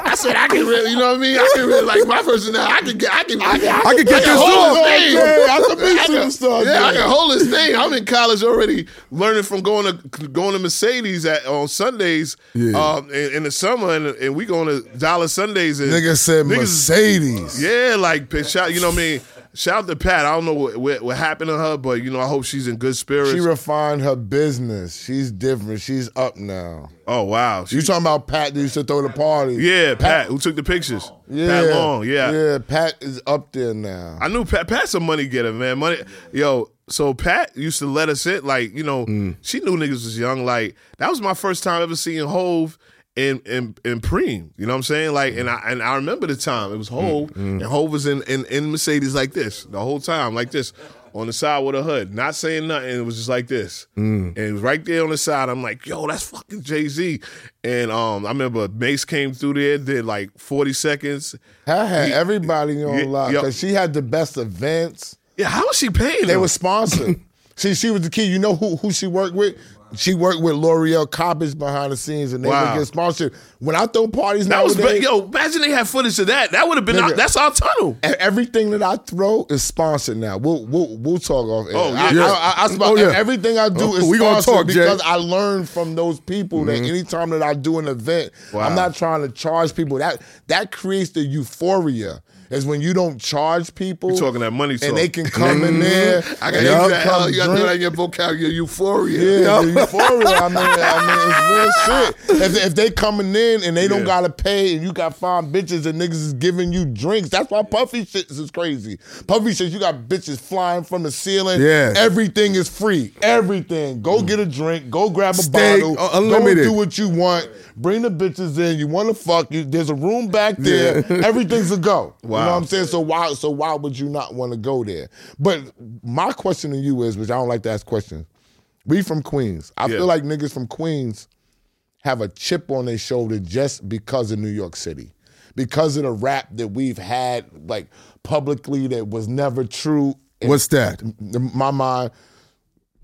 I said, I can really, you know what I mean? I can really, like, my personality, I can get, I can, I can,
I can get this
hold
off.
his name.
Yeah, I could be
I can-
superstar
Yeah, I can hold this thing. I'm in college already, learning from going to going to Mercedes at on Sundays
Yeah.
um, in, in the summer, and, and we going to Dollar Sundays. And
Nigga said
niggas-
Mercedes.
yeah, like shout, you know what I mean. Shout out to Pat. I don't know what, what what happened to her, but you know I hope she's in good spirits.
She refined her business. She's different. She's up now.
oh wow,
You
She-
talking about Pat that used to throw the party?
yeah, Pat, who took the pictures. Pat Long, yeah.
Yeah, Pat is up there now.
I knew Pat. Pat's a money getter, man. Money, yo. So Pat used to let us in, like you know, mm. she knew niggas was young. Like that was my first time ever seeing Hov in in in Preem. You know what I'm saying? Like, and I and I remember the time it was mm, Hov, mm. and Hov was in, in in Mercedes like this the whole time, like this. On the side with a hood, not saying nothing. It was just like this, mm. and it was right there on the side. I'm like, "Yo, that's fucking Jay Z." And um, I remember Mase came through there, did like 40 seconds.
I had
He-
everybody on
Yeah,
lock because she had the best events.
Yeah, how was she paying?
They
them?
were sponsored. See, she was the key. You know who who she worked with? She worked with L'Oreal Coppage behind the scenes, and they
Wow.
get sponsored. When I throw parties
That was
nowadays,
ba- yo. Imagine they had footage of that. That would have been
Nigga.
our, that's our tunnel.
everything that I throw is sponsored now. We'll we'll, we'll talk off. air.
Oh,
I,
yeah.
I, I, I,
Oh, yeah.
Everything I do
Oh,
is
we gonna
sponsored
talk, Jay.
because I learned from those people that mm-hmm. anytime that I do an event,
Wow.
I'm not trying to charge people. That that creates the euphoria. Is when you don't charge people.
You talking that money talk.
and they can come in mm-hmm. there.
I got
y'all
That, uh,
come
you got to do
drink.
that in your vocabulary. Euphoria.
Yeah, euphoria. I mean, I mean, it's real shit. If, if they coming in and they don't
Yeah.
gotta pay, and you got five bitches and niggas is giving you drinks, that's why Puffy shit is crazy. Puffy says you got bitches flying from the ceiling.
Yeah.
everything is free. Everything. Go mm. get a drink. Go grab a
Steak,
bottle.
uh, uh unlimited.
Go do what you want. Bring the bitches in. You want to fuck? You, there's a room back there. Everything's a go. You know what I'm saying? So why? So why would you not want to go there? But my question to you is, which I don't like to ask questions. We from Queens. I
Yeah.
feel like niggas from Queens have a chip on their shoulder just because of New York City. Because of the rap that we've had like publicly that was never true. in
What's that?
my mind,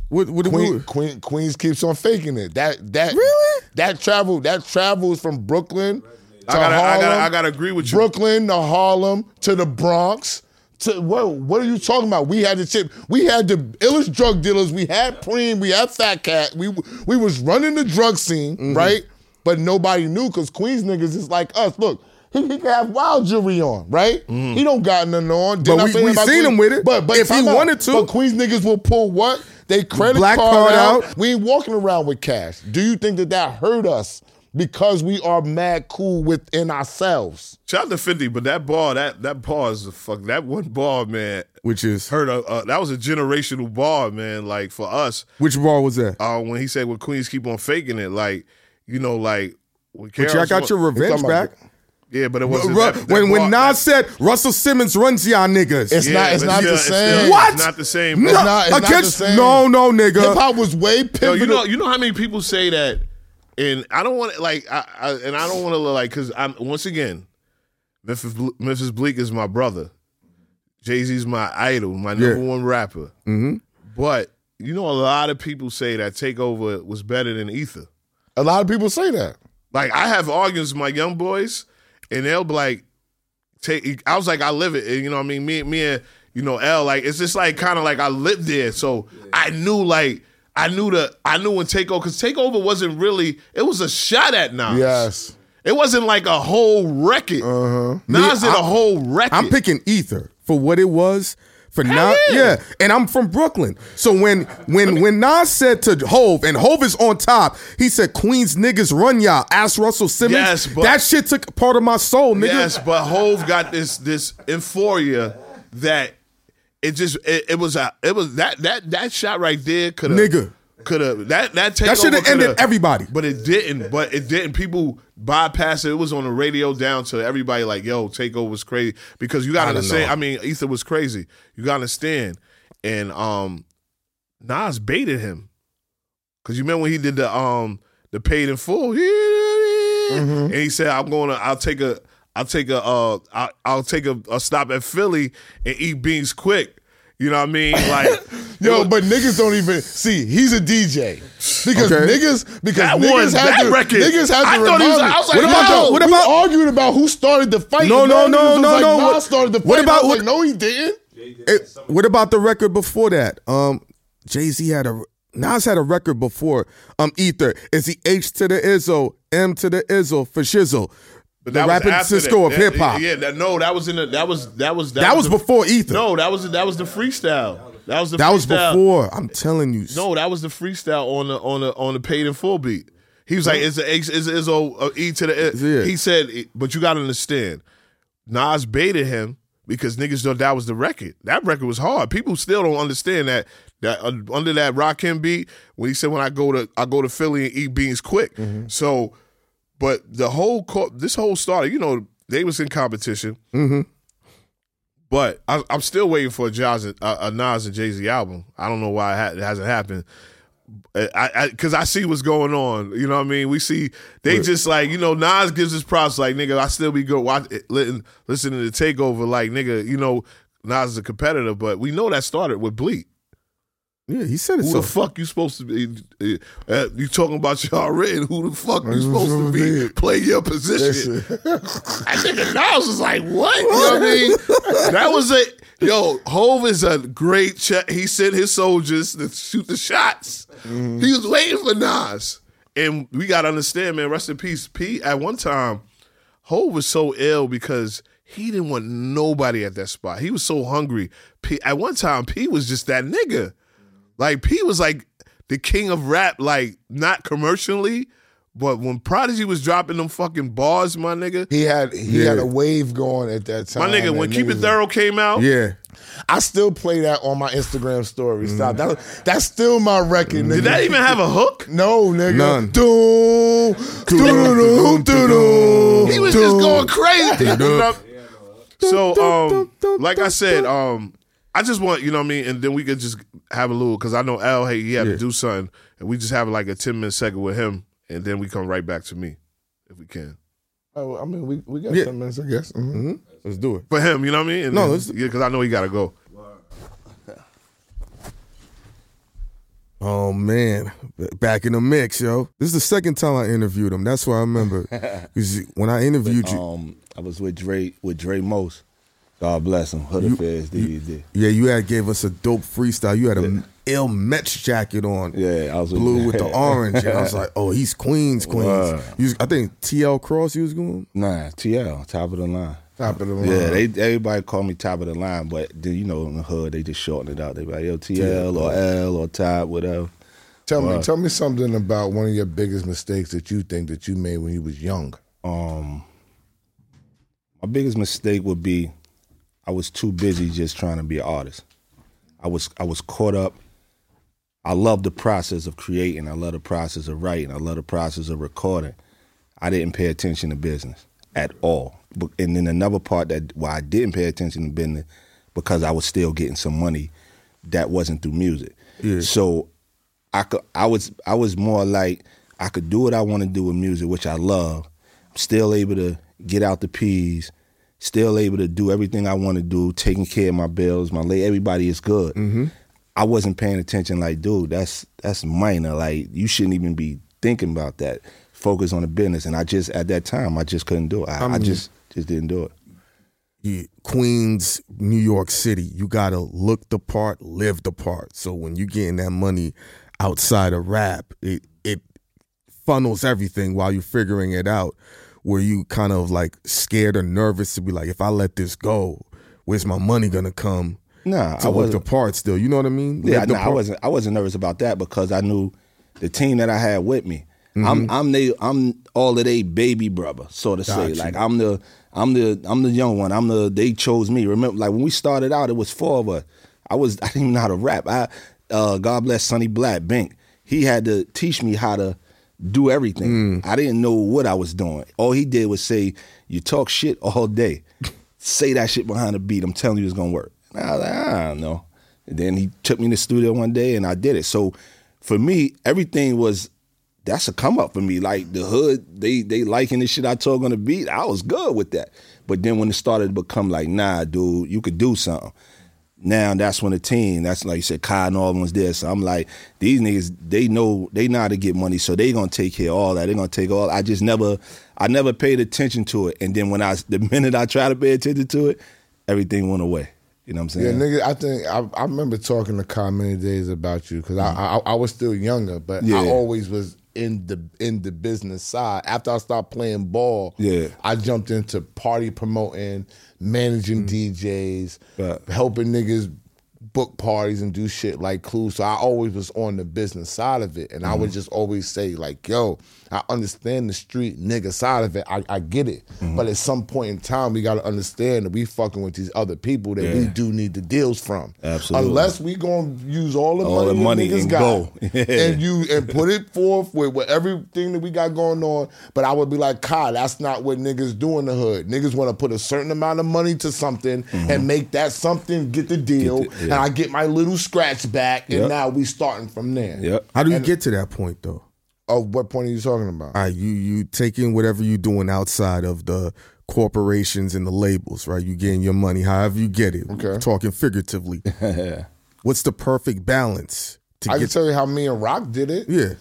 What? What?
Queen,
what
Queen, Queens keeps on faking it. That that
Really?
that travel that travels from Brooklyn
I gotta, I gotta, I gotta agree with you.
Brooklyn to Harlem to the Bronx. To what? What are you talking about? We had the chip. We had the illest drug dealers. We had Preem. We had Fat Cat. We we was running the drug scene,
Mm-hmm.
right? But nobody knew because Queens niggas is like us. Look, he, he can have wild jewelry on, right? He don't got nothing on.
Mm-hmm. But we- we seen
Queens?
him with it.
But but
If he
out.
wanted to.
but Queens niggas will pull what? They credit
Black
card,
card
out.
out.
We ain't walking around with cash. Do you think that that hurt us because we are mad cool within ourselves?
Shout out to Fifty, but that ball, that that ball is a fuck. That one ball, man,
which is
hurt. A, uh, that was a generational ball, man. Like for us,
which ball was that?
uh, when he said, "When Queens keep on faking it," like you know, like. when
But y'all
Karen's
got your revenge back.
Yeah, but it wasn't
Ru-
that, that
when when
ball-
Nas said Russell Simmons runs y'all niggas.
It's not. It's not
still-
the
it's still-
same.
What?
It's not the same.
no,
bro.
not- it's not the same.
no no nigga.
Hip hop was way
Yo, you know, you know how many people say that, and I don't want to like, I, I and I don't want to look like, because I'm once again, Memphis, Memphis Bleek is my brother. Jay Z's my idol, my number
Yeah.
one rapper. Mm-hmm. But you know, a lot of people say that Takeover was better than Ether.
a lot of people say that.
Like I have arguments with my young boys, and they'll be like, "Take." I was like, I live it. And, you know, what I mean, me, me and you know, L. Like it's just like kind of like I lived there, so I knew like I knew the I knew when Takeover because Takeover wasn't really. It was a shot at Nas.
Yes.
It wasn't like a whole record. Uh-huh. Nas did a whole record.
I'm picking Ether for what it was. For Nas,
yeah.
yeah, and I'm from Brooklyn. So when when when Nas said to Hov, and Hov is on top, he said Queens niggas run y'all. Ask Russell Simmons.
Yes, but-
that shit took part of my soul, nigga.
Yes, but Hov got this this euphoria that it just it, it was a it was that that that shot right there could have
Nigga.
could have that that
That shoulda ended everybody.
but it didn't. But it didn't. People bypassed it. It was on the radio down to everybody like yo takeover was crazy because you got to
I
understand.
know.
I mean, Ether was crazy. You got to understand, and um, Nas baited him because you remember when he did the um the paid in full,
Mm-hmm.
and he said, "I'm going to, I'll take a, I'll take a, uh, I'll, I'll take a, a stop at Philly and eat beans quick." You know what I mean? Like,
Yo,
was-
but niggas don't even see. He's a DJ because
Okay.
niggas because
That
niggas
was-
had
that
to
record-
niggas had to
I thought he was-
me.
I was like,
what about
yo,
the,
what
we
about-
arguing about who started the fight?
No,
and
no, no,
niggas was
no,
like,
no.
Nas
What-
started the fight.
what
And I
about-
was
what-
like, no, he didn't.
It- what about the record before that? Um, Jay Z had a Nas had a record before. Um, Ether is the H to the Izzo, M to the Izzo for Shizzle.
But
the
that was
rapping Cisco
that.
of hip hop.
Yeah, that, no, that was in the that was that was
That was
the-
before Ether.
No, that was that was the freestyle. That was the
that was before. I'm telling you.
No, that was the freestyle on the on the on the paid in full beat. He was like, "It's a H, it's a, it's a, E to the."
Yeah.
He said, but you got to understand, Nas baited him because niggas thought that was the record. That record was hard. People still don't understand that. That uh, under that Rakim beat, when he said, "When I go to I go to Philly and eat beans quick," so. But the whole co- this whole started, you know, they was in competition. Mm-hmm. But I, I'm still waiting for a, Jazz, a, a Nas and Jay Z album. I don't know why it, ha- it hasn't happened. I because I, see what's going on. You know what I mean? We see they just like you know Nas gives his props like nigga. I still be good watch eh, listen, listening to Takeover like nigga. You know Nas is a competitor, but we know that started with Bleek.
Yeah, he said it
Who
so.
the fuck you supposed to be? Uh, you talking about y'all red? Who the fuck you supposed to be? Play your position. I think Nas was like, what? You know what I mean? That was a yo. Hov is a great check. He sent his soldiers to shoot the shots. He was waiting for Nas, and we got to understand, man. Rest in peace, P. At one time, Hov was so ill because he didn't want nobody at that spot. He was so hungry. P. At one time, P was just that nigga. Like P was like the king of rap, like not commercially, but when Prodigy was dropping them fucking bars, my nigga.
He had he
Yeah.
had a wave going at that time.
My nigga, when Keep It Thoro came out,
Yeah.
I still play that on my Instagram story. Stop. That, that's still my record, nigga.
did that even have a hook?
No, nigga.
None.
Doom, doom, doom,
He was just going crazy. So, um, like I said, um, I just want you know what I mean, and then we could just have a little because I know Al, hey, he had
Yeah.
to do something, and we just have like a ten minute segment with him, and then we come right back to me if we can.
Oh, I mean, we, we got
Yeah.
10 minutes, I guess. Mhm.
Let's do it.
For him, you know what I mean? And
No,
then-
let's-
yeah, because I know he got to go.
Oh man, back in the mix, yo. This is the second time I interviewed him. That's why I remember. 'Cause when I interviewed you,
Um, I was with Dre with Dre Most. God bless him. Hood Affairs DVD.
yeah, you had gave us a dope freestyle. You had a ill Mets jacket on.
Yeah, I was with
blue with the orange. And I was like, oh, he's Queens, Queens. Was- I think TL Cross he was going.
Nah, TL, top of the line.
Top of the line.
Yeah, they everybody called me top of the line, but then you know in the hood they just shorten it out. They be like yo TL or L or top, whatever.
Tell me, tell me something about one of your biggest mistakes that you think that you made when you was young.
Um, my biggest mistake would be I was too busy just trying to be an artist. I was I was caught up. I love the process of creating. I love the process of writing. I love the process of recording. I didn't pay attention to business at all. But- And then another part that why I didn't pay attention to business because I was still getting some money that wasn't through music. So I could I was I was more like I could do what I want to do with music, which I love. I'm still able to get out the peas, still able to do everything I want to do, taking care of my bills, my lay everybody is good. Mm-hmm. I wasn't paying attention like, dude, that's that's minor. Like you shouldn't even be thinking about that. Focus on the business. And I just at that time I just couldn't do it. I, I just just didn't do it.
you- Queens, New York City, you gotta look the part, live the part. So when you're getting that money outside of rap, it it funnels everything while you're figuring it out. Were you kind of like scared or nervous to be like, if I let this go, where's my money gonna come?
Nah,
to
I wasn't
the part still. You know what I mean?
Yeah, no, I wasn't. I wasn't nervous about that because I knew the team that I had with me.
Mm-hmm.
I'm I'm they I'm all of they baby brother, so to say.
You.
Like I'm the I'm the I'm the young one. I'm the they chose me. Remember, like when we started out, it was four of us. I was I didn't even know how to rap. I uh, God bless Sonny Black Bink. He had to teach me how to do everything.
Mm.
I didn't know what I was doing. All he did was say, "You talk shit all day. Say that shit behind the beat. I'm telling you, it's gonna work." And I was like, I don't know. And then he took me in the studio one day, and I did it. So for me, everything was that's a come up for me. Like the hood, they they liking the shit I talk on the beat. I was good with that. But then when it started to become like, nah, dude, you could do something. Now that's when the team, that's like you said, Kai and all them was there. So I'm like, these niggas, they know they know how to get money, so they gonna take care of all that. They gonna take all. I just never, I never paid attention to it. And then when I, the minute I try to pay attention to it, everything went away. You know what I'm saying?
Yeah, nigga, I think I, I remember talking to Kai many days about you because I, mm-hmm. I I was still younger, but
Yeah.
I always was in the in the business side. After I stopped playing ball,
Yeah.
I jumped into party promoting, managing mm. DJs,
Right.
helping niggas book parties and do shit like Clue. So I always was on the business side of it, and I would mm-hmm. just always say like, "Yo, I understand the street nigga side of it. I, I get it, but at some point in time, we got to understand that we fucking with these other people that we do need the deals from.
Absolutely.
Unless we gonna use all the
All
money,
the money
niggas
and
got,
go.
And you and put it forth with, with everything that we got going on. But I would be like, Kai, that's not what niggas do in the hood. Niggas want to put a certain amount of money to something and make that something get the deal,
Mm-hmm. Get the-
and. I get my little scratch back, and
Yep.
now we starting from there.
Yep.
How do you get to that point though?
Oh, what point are you talking about?
All right, you you taking whatever you're doing outside of the corporations and the labels, right? You getting your money, however you get it.
Okay.
Talking figuratively. What's the perfect balance to
I can tell you how me and Rock did it.
yeah,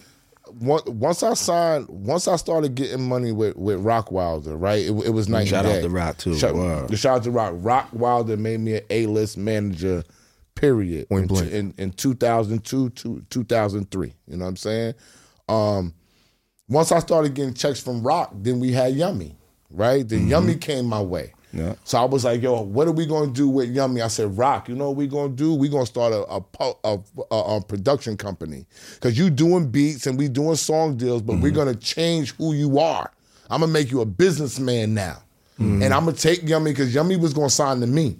Once, once I signed, once I started getting money with with Rock Wilder, right? It, it was night
Shout
and
out
day.
to Rock, too.
Shout,
Word.
shout out to Rock. Rock Wilder made me an A list manager. Period.
Point
in,
blank.
in in 2002 to 2003. You know what I'm saying? Um, once I started getting checks from Rock, then we had Yummy, right? Then mm-hmm. Yummy came my way.
Yeah.
So I was like, yo, what are we gonna do with Yummy? I said, Rock, you know what we gonna do? we gonna start a a, a, a, a production company. Cause you doing beats and we doing song deals, but we're mm-hmm. gonna change who you are. I'm gonna make you a businessman now. Mm-hmm. And I'm gonna take Yummy because Yummy was gonna sign to me.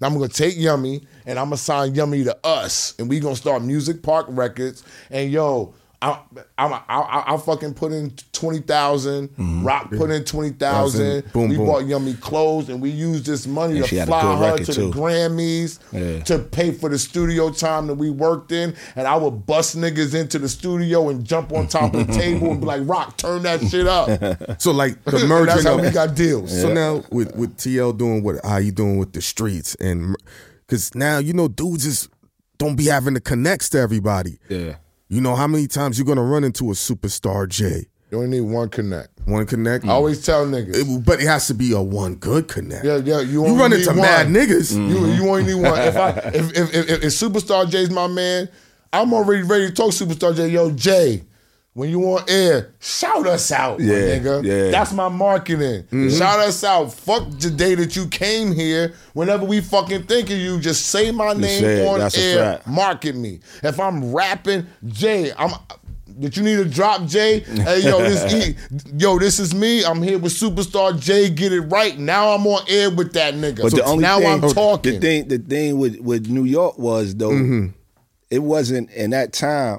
I'm gonna take Yummy and I'm gonna sign Yummy to us, and we gonna start Music Park Records. And yo, I I I, I fucking put in twenty mm-hmm. Rock put in twenty thousand.
Boom,
we
boom.
bought Yummy clothes, and we used this money
And
to
had
fly her to
too.
the Grammys,
Yeah.
to pay for the studio time that we worked in. And I would bust niggas into the studio and jump on top of the table and be like, "Rock, turn that shit up."
so like the
And
merging
that's how we got deals.
So now with with TL doing what how you doing with the streets and because now you know dudes is don't be having the connects to everybody.
Yeah.
You know how many times you're gonna run into a superstar Jay?
You only need one connect.
One connect.
I always tell niggas.
It- but it has to be a one good connect.
yeah, yeah, you,
you run into
one.
mad niggas.
You mm-hmm. you only need one. If I if if, if, if Superstar Jay's my man, I'm already ready to talk Superstar Jay. Yo, Jay, when you on air, shout us out, my
Yeah,
nigga.
yeah.
That's my marketing. Shout us out. Fuck the day that you came here. Whenever we fucking think of you, just say my name
say it.
on air. Market me. If I'm rapping, Jay, I'm. Did you need a drop, Jay? Hey, yo, this e, yo, this is me. I'm here with Superstar Jay. Get it right. Now I'm on air with that nigga.
But
So
the only
now
thing,
I'm talking.
The thing, the thing with with New York was though,
Mm-hmm.
it wasn't in that time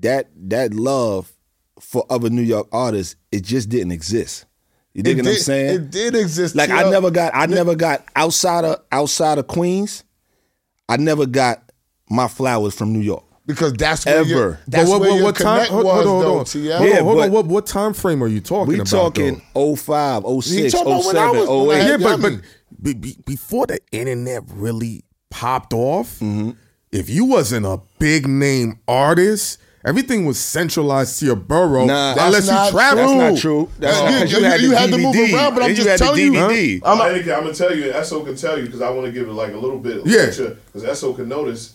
that that love for other New York artists. It just didn't exist. You dig
It
what I'm saying?
It did exist.
like I never got, I never got outside of outside of Queens. I never got my flowers from New York.
because that's where
Ever.
Your,
But
what, what, what time? Hold,
was,
hold on, hold
though,
on.
T.L.
Hold
Yeah,
on, hold on. What, what time frame are you talking
We
about?
talking
though?
05, 06,
talking about when I
07,
was-
08.
yeah, but, but be, be, before the internet really popped off,
Mm-hmm.
if you wasn't a big name artist, everything was centralized to your borough
Nah, that's
unless
not
you travel.
That's not true. That's not,
you- you-
had
you had to move around, but I'm just
you had the
telling you-
DVD.
I'm, I'm gonna tell you, Esso can tell you because I want to give it like a little bit.
Yeah.
because Esso can notice.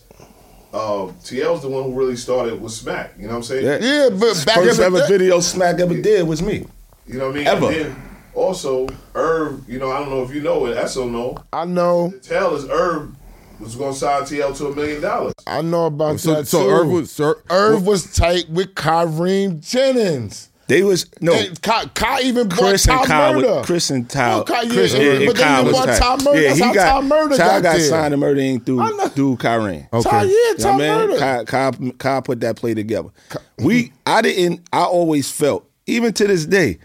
Uh, TL's the one who really started with Smack. You know what I'm saying?
Yeah.
Yeah, but back
First ever
the
video Smack ever did was me.
You know what I mean?
Ever.
And then also, Irv. You know, I don't know if you know it. Esso know.
I know,
Tell is Irv was gonna sign TL to a million dollars.
I know about
So,
that
so
too.
Irv was sir,
Irv was tight with Kareem Jennings.
They was no
And Kai, Kai even bought
Chris and
Tom
Kyle.
Murder.
Was, Chris and Kyle.
Oh, Kai, yeah,
Chris
yeah,
and,
but then
Kyle
you
was
bought
tight.
Tom Murder.
Yeah,
That's
he
how
got
Tom Murder
Kyle
got
got
there.
signed to Murder Inc. through through Kyren.
Okay.
Ty, yeah,
You know
Tom
what
Murder.
Kyle, Kyle, Kyle put that play together. We, I didn't. I always felt, even to this day,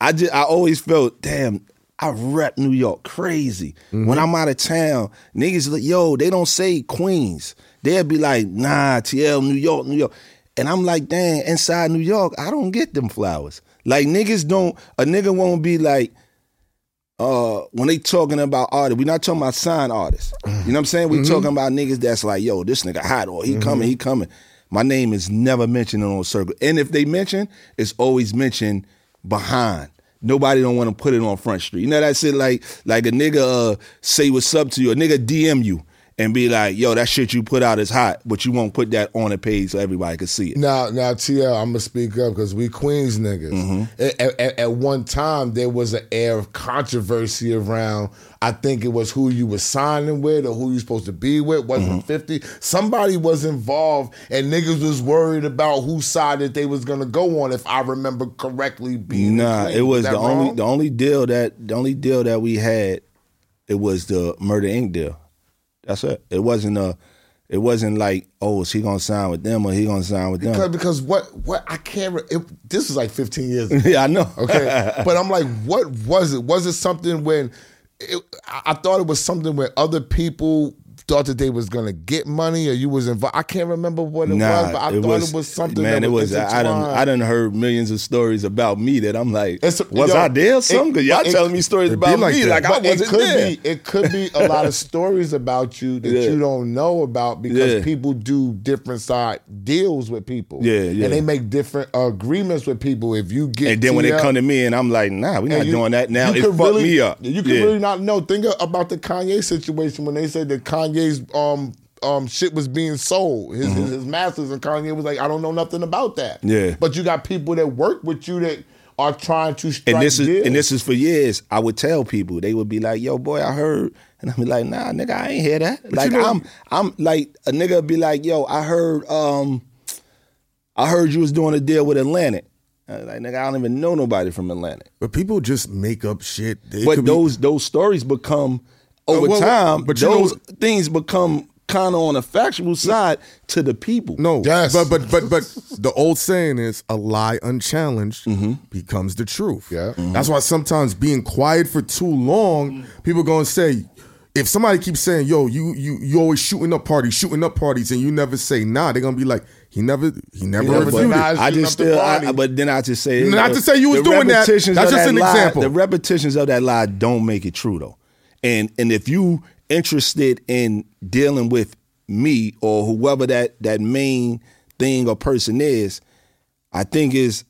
I just, I always felt, damn, I rep New York crazy. Mm-hmm. When I'm out of town, niggas like, yo, they don't say Queens. They'll be like, nah, TL, New York, New York. And I'm like, damn, inside New York, I don't get them flowers. Like niggas don't, a nigga won't be like, uh, when they talking about artists, we not talking about signed artists. You know what I'm saying? We mm-hmm. talking about niggas that's like, yo, this nigga hot or he coming, he mm-hmm. coming. My name is never mentioned on circle. And if they mention, it's always mentioned behind. Nobody don't want to put it on Front Street. You know that shit like like a nigga uh, say what's up to you, a nigga DM you and be like, yo, that shit you put out is hot, but you won't put that on a page so everybody can see it.
Now, now, TL, I'm gonna speak up because we Queens niggas.
Mm-hmm.
At, at- at one time, there was an air of controversy around. I think it was who you were signing with or who you supposed to be with. Wasn't
Mm-hmm.
50. Somebody was involved, and niggas was worried about whose side that they was gonna go on. If I remember correctly, being
Nah, it was
that
the only the only deal that the only deal that we had. It was the Murder Inc. deal. That's it. It wasn't a. It wasn't like, oh, is he gonna sign with them or he gonna sign with them?
because, because what what I can't. Re- it, this was like 15 years. ago.
yeah, I know.
Okay, but I'm like, what was it? Was it something when it, I thought it was something where other people thought that they was gonna get money or you was involved? I can't remember what it
Nah,
was, but I thought it was something.
Man,
that
it
was.
was. I done.
intertwined.
I done heard millions of stories about me that I'm like,
It's-
was
yo,
I there? or Something?
it-
Cause y'all
it-
telling me stories about
like
me
that.
like I
But it
wasn't
could
there.
be it could be a lot of stories about you that
Yeah.
you don't know about because
Yeah.
people do different side deals with people.
Yeah, yeah.
And they make different agreements with people. If you get
And then when they come to me and I'm like, nah, we're not
you-
doing that now.
you
It
could
fucked
really-
me up.
You can
Yeah.
really not know. Think about the Kanye situation when they said that Kanye's um um shit was being sold. His his, his masters and Kanye was like, I don't know nothing about that.
Mm-hmm. Yeah.
But you got people that work with you that are trying to strike
and this is
deals.
and this is for years. I would tell people they would be like, "Yo, boy, I heard," and I'd be like, "Nah, nigga, I ain't hear that." like
know-
I'm, I'm like a nigga be like, "Yo, I heard, um, I heard you was doing a deal with Atlantic." Like, nigga, I don't even know nobody from Atlantic.
But people just make up shit. It
But
could be-
those those stories become Uh, over
well, well,
time.
but you know-
those things become kind of on a factual side to the people.
No,
Yes.
but but but but the old saying is a lie unchallenged mm-hmm. becomes the truth.
Yeah.
that's why sometimes being quiet for too long, people gonna say. If somebody keeps saying, "Yo, you you you always shooting up parties, shooting up parties," and you never say nah, they're gonna be like, "He never he never
never
reviewed it."
I just still, I, but then I just say,
Not
uh,
to say you was doing that. That's just
that
an
lie-
example.
The repetitions of that lie don't make it true though, and and if you interested in dealing with me or whoever that that main thing or person is, I think is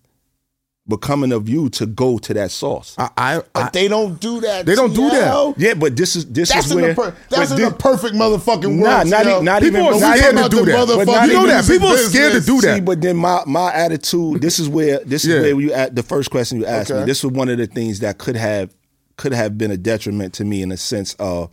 becoming of you to go to that source.
I, I, I
But they don't do that.
They don't do that.
Yeah, but this is this
That's
is
in
where
the per- that's in
thi-
the perfect motherfucking world.
Nah, not,
TL.
e- not
People
even
are
not
scared
even
to do that. But you know that people are scared to
business.
do that.
See, but then my my attitude. This is where this
Yeah.
is where you at the first question you asked me. This was one of the things that could have could have been a detriment to me in a sense of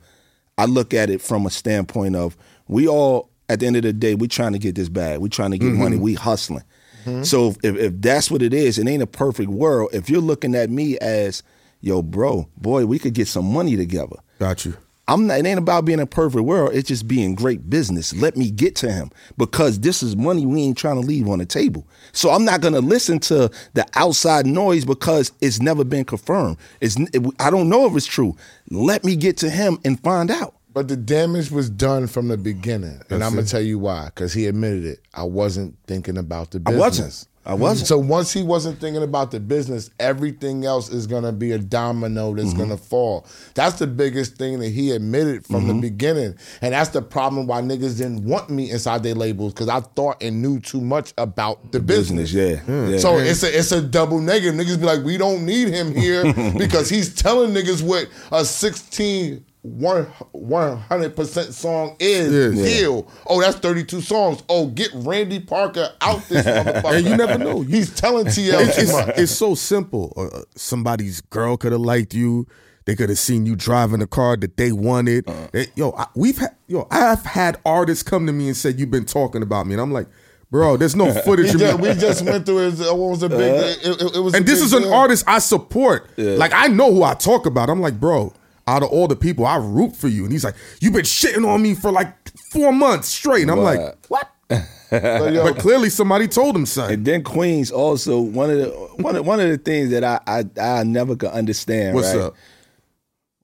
I look at it from a standpoint of we all at the end of the day we trying to get this bag. We trying to get money. Mm-hmm. We hustling. Mm-hmm. So if, if that's what it is, it ain't a perfect world. If you're looking at me as yo, bro, boy, we could get some money together.
got you.
I'm not, it ain't about being a perfect world. It's just being great business. Let me get to him because this is money we ain't trying to leave on the table. So I'm not gonna listen to the outside noise because it's never been confirmed. It's it, I don't know if it's true. Let me get to him and find out.
But the damage was done from the beginning, and I'm gonna tell you why. Because he admitted it. I wasn't thinking about the
I
business.
wasn't. I wasn't.
So once he wasn't thinking about the business, everything else is gonna be a domino that's
Mm-hmm.
gonna fall. That's the biggest thing that he admitted from
Mm-hmm.
the beginning, and that's the problem why niggas didn't want me inside their labels because I thought and knew too much about the business.
Business, yeah. yeah.
So it's a it's a double negative. Niggas be like, we don't need him here because he's telling niggas what a 16 100 percent song is.
Yeah.
Deal. Oh, that's 32 songs. Oh, get Randy Parker out this motherfucker.
And you never know.
He's telling TL
It's, it's, it's so simple. Uh, somebody's girl could have liked you. They could have seen you driving the car that they wanted.
Uh-huh.
They- yo, I, we've had, yo, I've had artists come to me and said you've been talking about me, and I'm like, bro, there's no footage
We just, we just went through it. What was a big? it, it- it was.
And this is an
deal.
artist I support. Like I know who I talk about. I'm like, bro, out of all the people, I root for you. And he's like, you've been shitting on me for like four months straight. And I'm like, what?
But, yo,
But clearly somebody told him something.
And then Queens also one of the one of one of the things that I I, I never could understand.
What's
right?
up?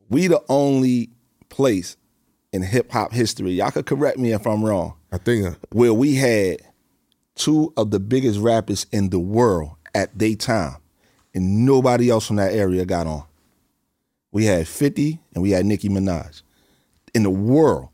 We the only place in hip hop history. Y'all could correct me if I'm wrong.
I think uh,
where we had two of the biggest rappers in the world at their time, and nobody else from that area got on. We had 50 and we had Nicki Minaj in the world.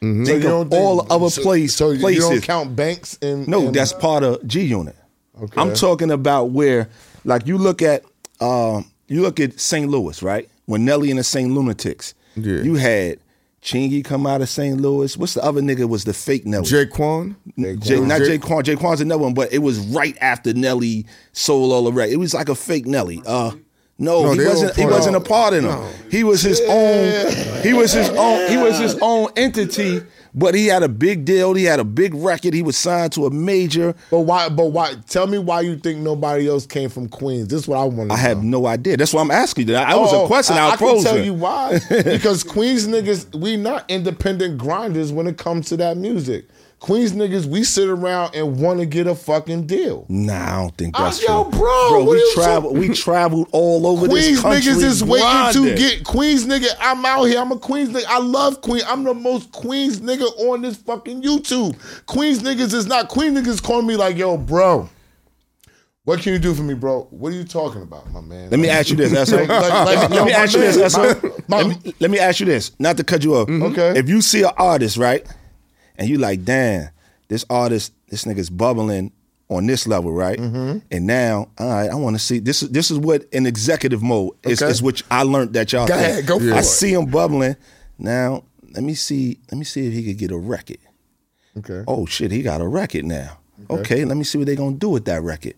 Mm-hmm.
so
Think
you
of
don't think-
all the other
so-
place,
So you
places.
don't count Banks and
no, that's part of G Unit.
Okay.
I'm talking about where, like, you look at, um, you look at St. Louis, right? When Nelly and the St. Lunatics,
Yeah.
you had Chingy come out of St. Louis. What's the other nigga? Was the fake Nelly?
Jaquan.
Jay, not
Jay-
Jay Quan. Jay Quan's another one, but it was right after Nelly sold all the records. It was like a fake Nelly. Uh, no,
No,
he wasn't. He wasn't a part of them. He was his own. He was his own. He was his own entity. But he had a big deal. He had a big record. He was signed to a major.
But why? But why? Tell me why you think nobody else came from Queens. This is what I want. to
I have no idea. That's why I'm asking you. That was
Oh,
a question I,
I,
was
can tell you why. because Queens niggas, we not independent grinders when it comes to that music. Queens niggas, we sit around and want to get a fucking deal.
Nah, I don't think
that's
that's
yo,
true.
bro, what
we traveled. We traveled all over
Queens
this country.
Queens niggas is waiting to get Queens nigga. I'm out here. I'm a Queens nigga. I love Queen. I'm the most Queens nigga on this fucking YouTube. Queens niggas is not Queen niggas calling me like, yo, bro. What can you do for me, bro? What are you talking about, my man?
Let me ask you this.
Like- like- like,
let me ask you this.
My- my-
let, me, let me ask you this. Not to cut you off.
Okay.
If you see an artist, right, and you like, damn, this artist, this nigga's bubbling on this level, right?
Mm-hmm.
And now, all right, I want to see this. Is this is what in executive mode is,
Okay.
is which I learned that y'all.
Go
think.
ahead, go for
I
it.
see him bubbling. Now, let me see. Let me see if he could get a record.
Okay.
Oh shit, he got a record now. Okay, let me see what they gonna do with that record.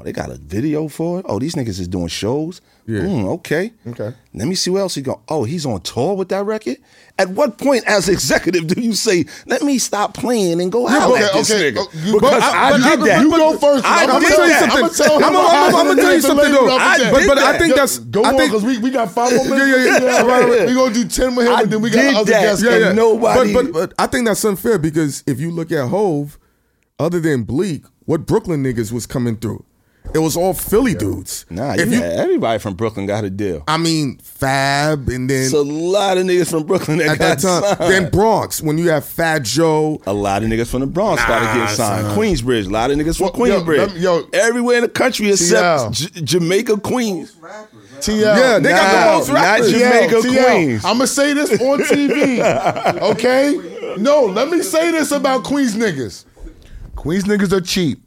Oh, they got a video for it. Oh, these niggas is doing shows.
Yeah.
Mm, okay.
Okay.
Let me see what else he go. Oh, he's on tour with that record. At what point, as executive, do you say, "Let me stop playing and go out
okay,
at this
okay.
nigga"?
You-
because
but
I,
but-
did
but-
that.
You go first.
I
I'm gonna
did
tell you
that.
something. I'ma tell him
I'm I'm gonna tell you
did
something
that.
though.
I
but
did
but I
that.
think that's
go
I
on
think
because we, we got five more minutes.
Yeah, yeah, yeah. Right, right.
We gonna do ten with him,
I
and then we got other
that.
guests.
Yeah,
coming.
yeah. nobody-
But, but but I think that's unfair because if you look at Hov, other than Bleek, what Brooklyn niggas was coming through, it was all Philly dudes.
Nah,
if
you,
you,
everybody from Brooklyn got a deal.
I mean Fab, and then
It's a lot of niggas from Brooklyn that
at
got
that time,
signed.
then Bronx when you have Fat Joe.
A lot of niggas from the Bronx started
Nah,
getting signed.
son.
Queensbridge, a lot of niggas from
Well,
Queensbridge.
let me- yo.
Everywhere in the country except J- Jamaica, Queens.
TL.
Yeah, they got the
Nah,
most
not
rappers.
Jamaica, Queens.
I'm gonna say this on TV. Okay? No, let me say this about Queens niggas. Queens niggas are cheap.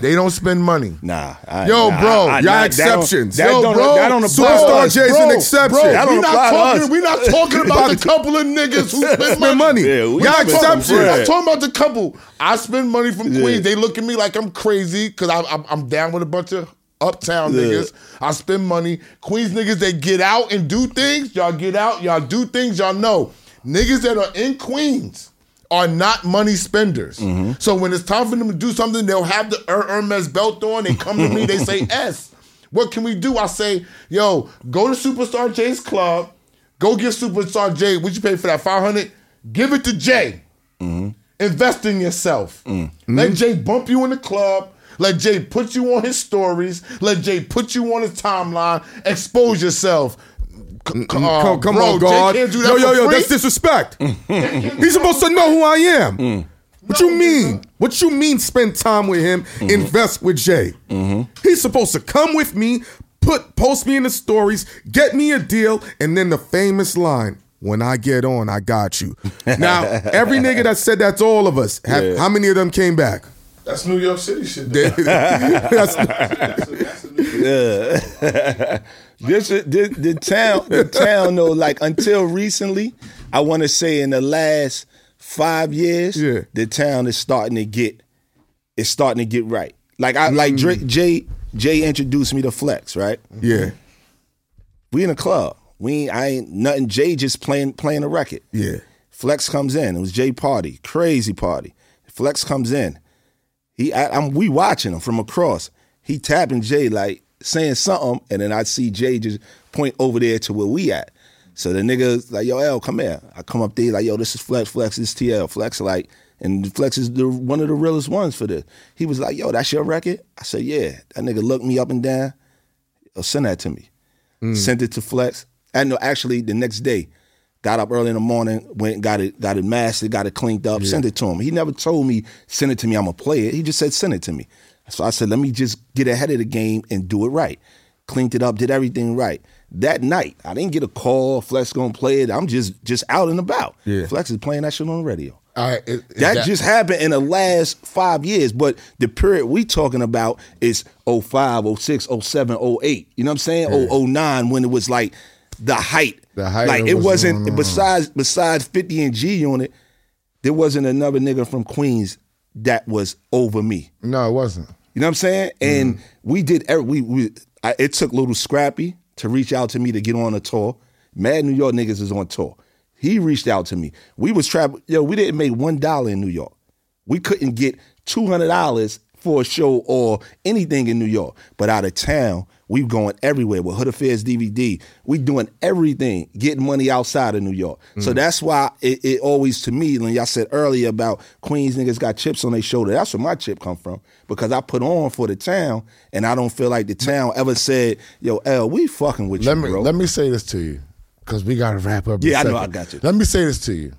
They don't spend money.
Nah, I,
Yo,
nah,
bro,
I- I-
y'all
that- that don't-
exceptions.
That
Yo,
don't,
bro,
that don't apply
Superstar
to us.
Jay's an exception.
Bro,
That don't
we not
apply to
talking.
us.
We not talking about the couple of niggas who spend money.
Money.
Yeah, we
Y'all
spend some
exceptions.
We're not talking about the couple. I spend money from
Yeah.
Queens. They look at me like I'm crazy because I'm, I'm down with a bunch of uptown
Yeah.
niggas. I spend money. Queens niggas, they get out and do things. Y'all get out. Y'all do things. Y'all know. Niggas that are in Queens are not money spenders.
Mm-hmm.
So when it's time for them to do something, they'll have the Her- Hermes belt on. They come to me. They say S. What can we do? I say, yo, go to Superstar Jay's club. Go get Superstar Jay. What you pay for that? Five hundred. Give it to Jay. Mm-hmm. Invest in yourself. Mm. Let mm-hmm. Jay bump you in the club. Let Jay put you on his stories. Let Jay put you on his timeline. Expose yourself. C- c- uh,
come come
bro,
on, God.
Jay can't do that
yo, yo, yo,
free?
that's disrespect. Mm. He's supposed to know who I am. Mm. What you mean? What you mean? Spend time with him, mm-hmm. invest with Jay. Mm-hmm. He's supposed to come with me, put post me in the stories, get me a deal, and then the famous line. When I get on, I got you. Now, every nigga that said that to all of us, have,
Yeah.
how many of them came back?
That's New York City shit. though.
That's-
That's that's a New York-
This is- the, the town, the town though, like until recently, I want to say in the last five years,
Yeah.
the town is starting to get, it's starting to get right. Like I like Dre, mm. Jay, Jay introduced me to Flex, right?
yeah,
We in a club. We ain't, I ain't nothing. Jay just playing playing a record.
yeah.
Flex comes in. It was Jay party, crazy party. Flex comes in. He, I, I'm we watching him from across. He tapping Jay like saying something, and then I see Jay just point over there to where we at. So the nigga's like, yo, L, come here. I come up there like, yo, this is Flex. Flex this is TL. Flex like, and Flex is the one of the realest ones for this. He was like, yo, that's your record. I said, yeah. That nigga looked me up and down. Yo, send that to me. Hmm. Sent it to Flex. I know actually the next day. Got up early in the morning, went and got it, got it mastered, got it cleaned up, sent it to him. He never told me, send it to me, I'm gonna play it. He just said, send it to me. So I said, let me just get ahead of the game and do it right. Cleaned it up, did everything right. That night, I didn't get a call, Flex gonna play it. I'm just just out and about.
Yeah.
Flex is playing that shit on the radio.
All right, is- is
That, just happened in the last five years, but the period we talking about is 05, 06, 07, 08. You know what I'm saying? Oh, 09 when it was like the height.
The height
Like it
what's
wasn't besides besides 50 and G Unit, there wasn't another nigga from Queens that was over me.
no, it wasn't.
You know what I'm saying? Mm. And we did. every- We we. I, it took Lil Scrappy to reach out to me to get on a tour. Mad New York niggas is on tour. He reached out to me. We was traveling. Yo, we didn't make one dollar in New York. We couldn't get two hundred dollars for a show or anything in New York. But out of town, we going everywhere with Hood Affairs DVD. We doing everything, getting money outside of New York. So mm. that's why it, it always to me, when y'all said earlier about Queens niggas got chips on their shoulder, that's where my chip come from. Because I put on for the town and I don't feel like the town ever said, yo, L, we fucking with
Let
you,
me
bro.
let me say this to you, because we got to wrap up.
Yeah, I know. I got you.
Let me say this to you.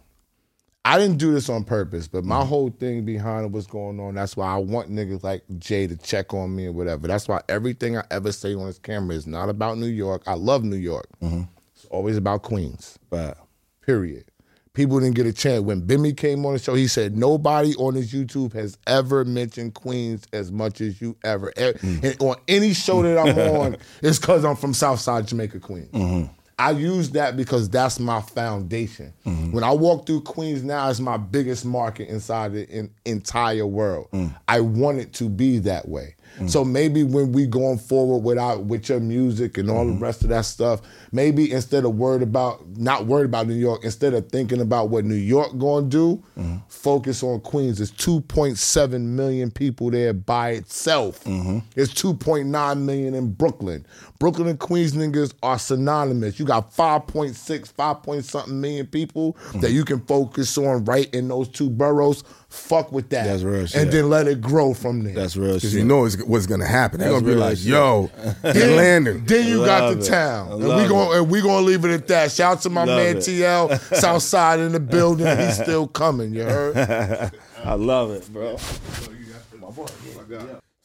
I didn't do this on purpose, but my mm. whole thing behind what's going on, that's why I want niggas like Jay to check on me or whatever. That's why everything I ever say on this camera is not about New York. I love New York. Mm-hmm. It's always about Queens.
But
Period. People didn't get a chance. When Bimmy came on the show, he said nobody on his YouTube has ever mentioned Queens as much as you ever. E- And mm. on any show that I'm on, it's because I'm from Southside Jamaica, Queens. Mm-hmm. I use that because that's my foundation. Mm-hmm. When I walk through Queens now, it's my biggest market inside the in, entire world. Mm. I want it to be that way. Mm. So maybe when we going forward with our, with your music and all the mm-hmm. rest of that stuff, maybe instead of worried about not worried about New York, instead of thinking about what New York going to do, mm-hmm. focus on Queens. There's 2.7 million people there by itself. Mm-hmm. There's 2.9 million in Brooklyn. Brooklyn and Queens niggas are synonymous. You got 5.6, 5 point something million people that you can focus on right in those two boroughs. Fuck with that.
That's real shit.
And then let it grow from there.
that's real
Because
shit.
you know what's gonna happen. They're gonna be like,
shit.
"Yo, they're landing."
Then you got the
it.
town.
I
And we
love
going and we gonna leave it at that. Shout out to my
Love
man
it.
TL, Southside in the building. He's still coming, you heard?
I love it, bro.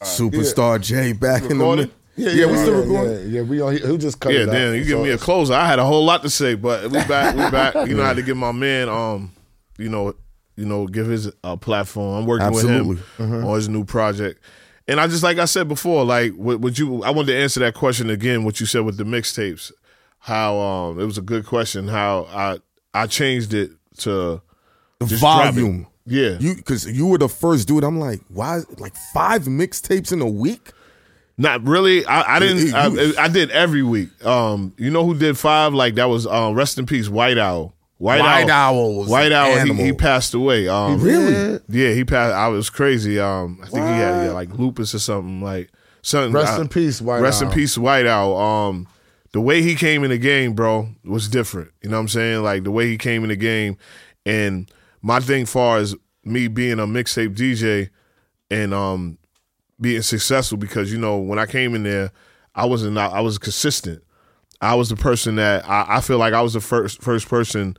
Superstar Jay back in the
Recording?
mid- yeah, we still recording.
Yeah, yeah, we on who just cut
Yeah,
it out.
damn, you give
So-
me a closer. I had a whole lot to say, but we back, we back. You know, I had to give my man, um, you know,
you know, give his uh, platform. I'm working
Absolutely.
with him on his new project. And I just like I said before, like what, what you I wanted to answer that question again, what you said with the mixtapes. How um it was a good question, how I I changed it to
The
just drop it.
volume.
Yeah.
You because you were the first dude. I'm like, why? Like five mixtapes in a week?
Not really. I, I didn't. I, I did every week. Um, you know who did five? Like that was uh, rest in peace, White Owl. White,
White
Owl.
Owl was
White Owl. He, he passed away. Um,
Really?
Yeah, he passed. I was crazy. Um, I think he had yeah, like lupus or something. Like something.
Rest
I-
in peace, White owl.
Rest
Owl.
in peace, White Owl. Um, the way he came in the game, bro, was different. You know what I'm saying? Like the way he came in the game, and my thing, far as me being a mixtape DJ, and um, being successful because you know when I came in there, I wasn't I was consistent. I was the person that I, I feel like I was the first first person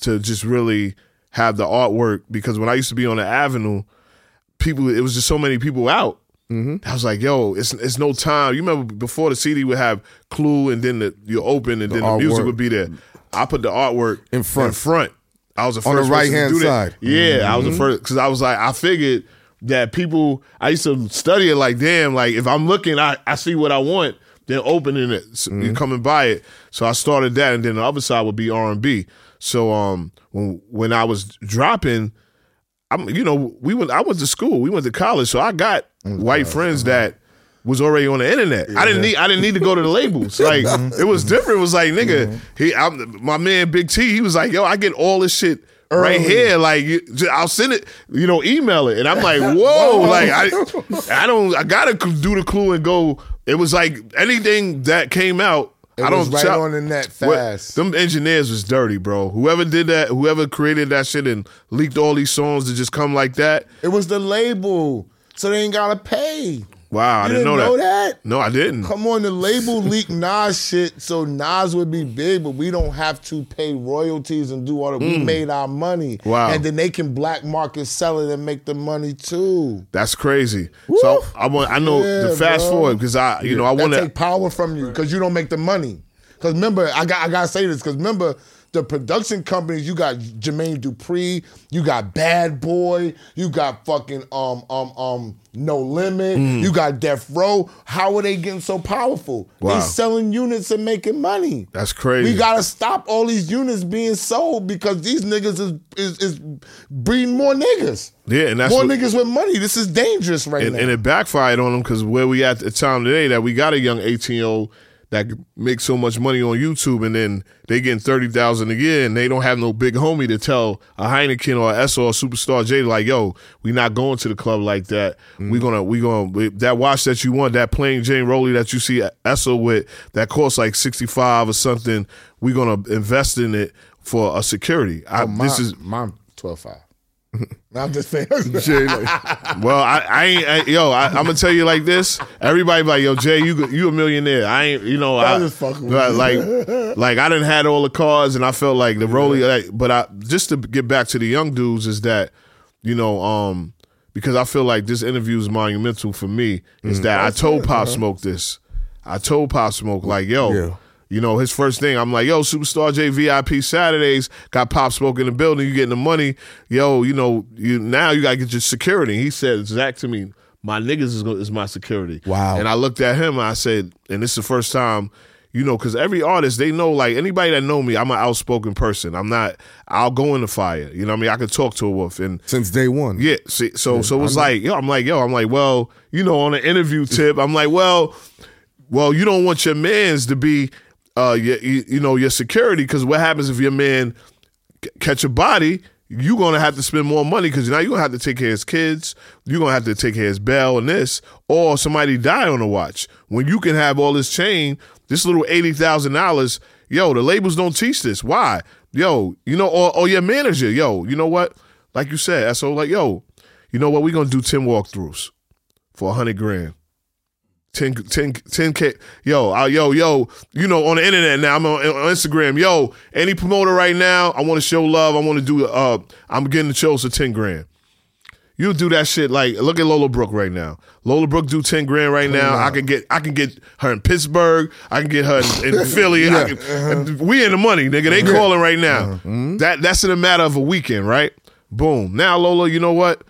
to just really have the artwork because when I used to be on the avenue, people it was just so many people out. Mm-hmm. I was like, yo, it's it's no time. You remember before the CD would have Clue and then the, you open and then the music would be there. I put the artwork
In front.
In front. I was the
On the
first to
right-hand
do that.
side.
Yeah, I was the mm-hmm. first because I was like, I figured that people. I used to study it like, damn, like if I'm looking, I I see what I want. Then opening it, so you mm-hmm. come and buy it. So I started that, and then the other side would be R and B. So um, when when I was dropping, I'm you know we went I went to school, we went to college, so I got white friends that was already on the internet. I didn't need I didn't need to go to the labels. Like it was different. It was like nigga, he I'm, my man Big T. He was like, yo, I get all this shit. Right here, like I'll send it, you know, email it, and I'm like, whoa, like I, I don't, I gotta do the clue and go. It was like anything that came out,
It
I don't
right
chop-
on the net
what- them engineers was dirty, bro. Whoever did that, whoever created that shit and leaked all these songs to just come like that.
It was the label, so they ain't gotta pay.
Wow, I didn't,
didn't
know,
know
that.
that?
No, I didn't.
Come on, the label leaked Nas shit, so Nas would be big, but we don't have to pay royalties and do all that. We made our money.
Mm. Wow.
And then they can black market sell it and make the money too.
That's crazy. So I want. I know
Yeah,
the fast
bro.
forward because I, you know, I want to take
power from you because you don't make the money. Because remember, I got I gotta say this because remember the production companies. You got Jermaine Dupri, you got Bad Boy, you got fucking um um um No Limit,
Mm.
you got Death Row. How are they getting so powerful?
Wow.
They selling units and making money.
That's crazy.
We gotta stop all these units being sold because these niggas is is, is breeding more niggas.
Yeah, and that's
more
what-
niggas with money. This is dangerous right
and,
now.
and it backfired on them because where we at the time today that we got a young 18 year old that make so much money on YouTube and then they getting 30,000 a year and they don't have no big homie to tell a Hynaken or a S or a Superstar Jay like, yo, we not going to the club like that. Mm. We gonna, we gonna, that watch that you want, that plain Jane Rolly that you see Esso with that costs like 65 or something, we gonna invest in it for a security. I,
Oh, my,
this is,
my twelve five. I'm just saying.
Jay, like,
Well, I, I ain't, I, yo, I, I'm gonna tell you like this. Everybody be like, yo, Jay, you you a millionaire. I ain't, you know, I,
I'm just fucking with
like,
you.
like, like, I didn't had all the cars, and I felt like the Rolly. Like, but I just to get back to the young dudes is that, you know, um, because I feel like this interview is monumental for me. Is that I told Pop Smoke this. I told Pop Smoke like, yo.
Yeah.
You know, his first thing, I'm like, yo, Superstar Jay VIP Saturdays, got Pop Smoke in the building, you getting the money. Yo, you know, you now you gotta get your security. He said, Zach to me, my niggas is, gonna- is my security.
Wow.
And I looked at him and I said, and this is the first time, you know, because every artist, they know, like anybody that know me, I'm an outspoken person. I'm not, I'll go in the fire. You know what I mean? I can talk to a wolf. And
since day one.
yeah, see, so so it was like, yo, I'm like, yo, I'm like, well, you know, on an interview tip, I'm like, well, well, you don't want your man's to be, uh, your, you, know, your security because what happens if your man catch a body? You're gonna have to spend more money because now you're gonna have to take care of his kids. You're gonna have to take care of his bail and this, or somebody die on the watch. When you can have all this chain, this little eighty thousand dollars, yo, the labels don't teach this. Why? Yo, you know, or, or your manager, yo, you know what? Like you said, so like, yo, you know what? We're gonna do ten walkthroughs for a hundred grand. 10, 10, 10K. Yo, uh, yo, yo, you know, on the internet now, I'm on, on Instagram. Yo, any promoter right now, I want to show love. I want to do, uh, I'm getting the shows for 10 grand. You do that shit like look at Lola Brooke right now. Lola Brooke do ten grand right now. I can get I can get her in Pittsburgh. I can get her in, in Philly. I can, We in the money, nigga. They calling right now. That that's in a matter of a weekend, right? Boom. Now Lola, you know what?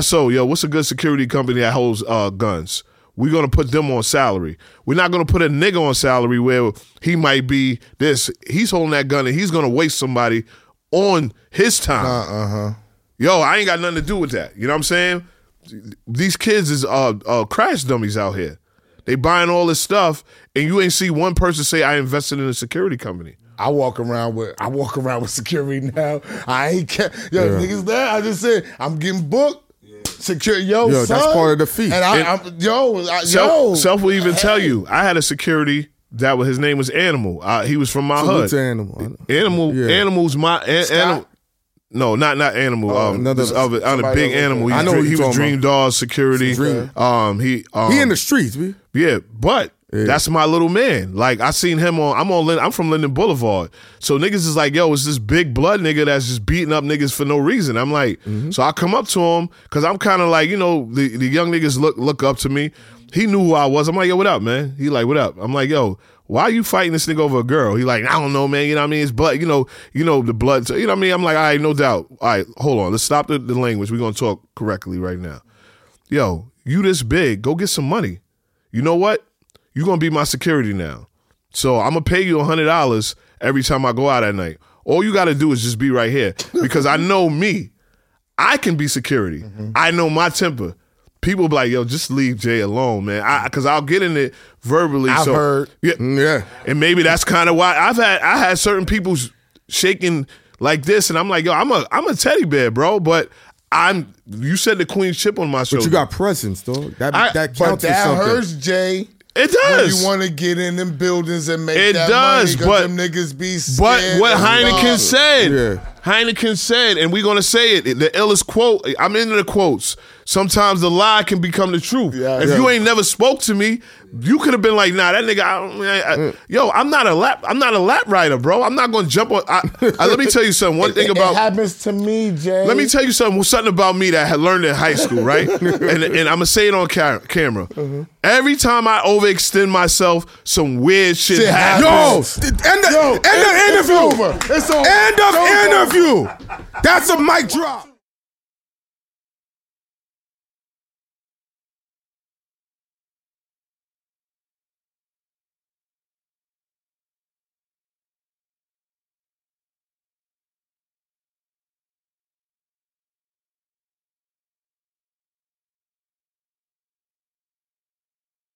SO, yo, what's a good security company that holds uh, guns? We're gonna put them on salary. We're not gonna put a nigga on salary where he might be this. He's holding that gun and he's gonna waste somebody on his time.
Uh huh.
Yo, I ain't got nothing to do with that. You know what I'm saying? These kids is uh, uh crash dummies out here. They buying all this stuff, and you ain't see one person say I invested in a security company.
I walk around with I walk around with security now. I ain't ca- yo niggas there. I just said I'm getting booked. Security, yo,
Yo, that's part of the fee.
And I, I'm, yo, I, yo,
Self, Self will even tell you. I had a security that was his name was Animal. Uh, he was from my
Salute
hood.
to animal.
Animal,
Yeah.
animals. My animal. No, not not animal. um,
another-
this other, big animal. He,
I know
dream- he was Dream Dog security.
Dream.
Um, he um,
He in the streets, B.
Yeah, but that's my little man. Like I seen him on. I'm on. I'm from Linden Boulevard. So niggas is like, yo, it's this big blood nigga that's just beating up niggas for no reason. I'm like, mm-hmm. so I come up to him because I'm kind of like, you know, the the young niggas look look up to me. He knew who I was. I'm like, yo, what up, man? He like, what up? I'm like, yo. Why are you fighting this nigga over a girl? He like, I don't know, man. You know what I mean? It's blood. You know, you know the blood. You know what I mean? I'm like, all right, no doubt. All right, hold on. Let's stop the, the language. We're gonna talk correctly right now yo, you this big, go get some money. You know what? You're gonna be my security now. So I'm gonna pay you hundred dollars every time I go out at night. All you gotta do is just be right here. Because I know me. I can be security. I know my temper. People be like, yo, just leave Jay alone, man. I cause I'll get in it verbally.
I've
so,
heard.
Yeah,
Mm, Yeah.
and maybe that's kind of why I've had I had certain people shaking like this, and I'm like, yo, I'm a I'm a teddy bear, bro. But I'm you said the queen chip on my shoulder.
But you got presence, dog. That
I-
that
But
counts for
that hurts, Jay.
It
When
does.
you want to get in them buildings and make
It
that
does,
money, 'cause
but-
them niggas be
But what Heineken
robbed.
said,
Yeah.
Hynaken said, and we're gonna say it. The illest quote. I'm into the quotes. Sometimes the lie can become the truth.
Yeah.
if
Yeah.
you ain't never spoke to me, you could have been like, Nah, that nigga. I, I- I- yo, I'm not a lap. I'm not a lap rider, bro. I'm not gonna jump on. Let me tell you something. One thing
It,
about
it happens to me, Jay.
Let me tell you something. Something about me that I had learned in high school, right? and, and I'm gonna say it on ca- camera. Mm-hmm. Every time I overextend myself, some weird shit,
Shit
happens.
Yo, end the, end the
it's
interview.
over. It's over.
End of
It's over.
interview. That's a mic drop.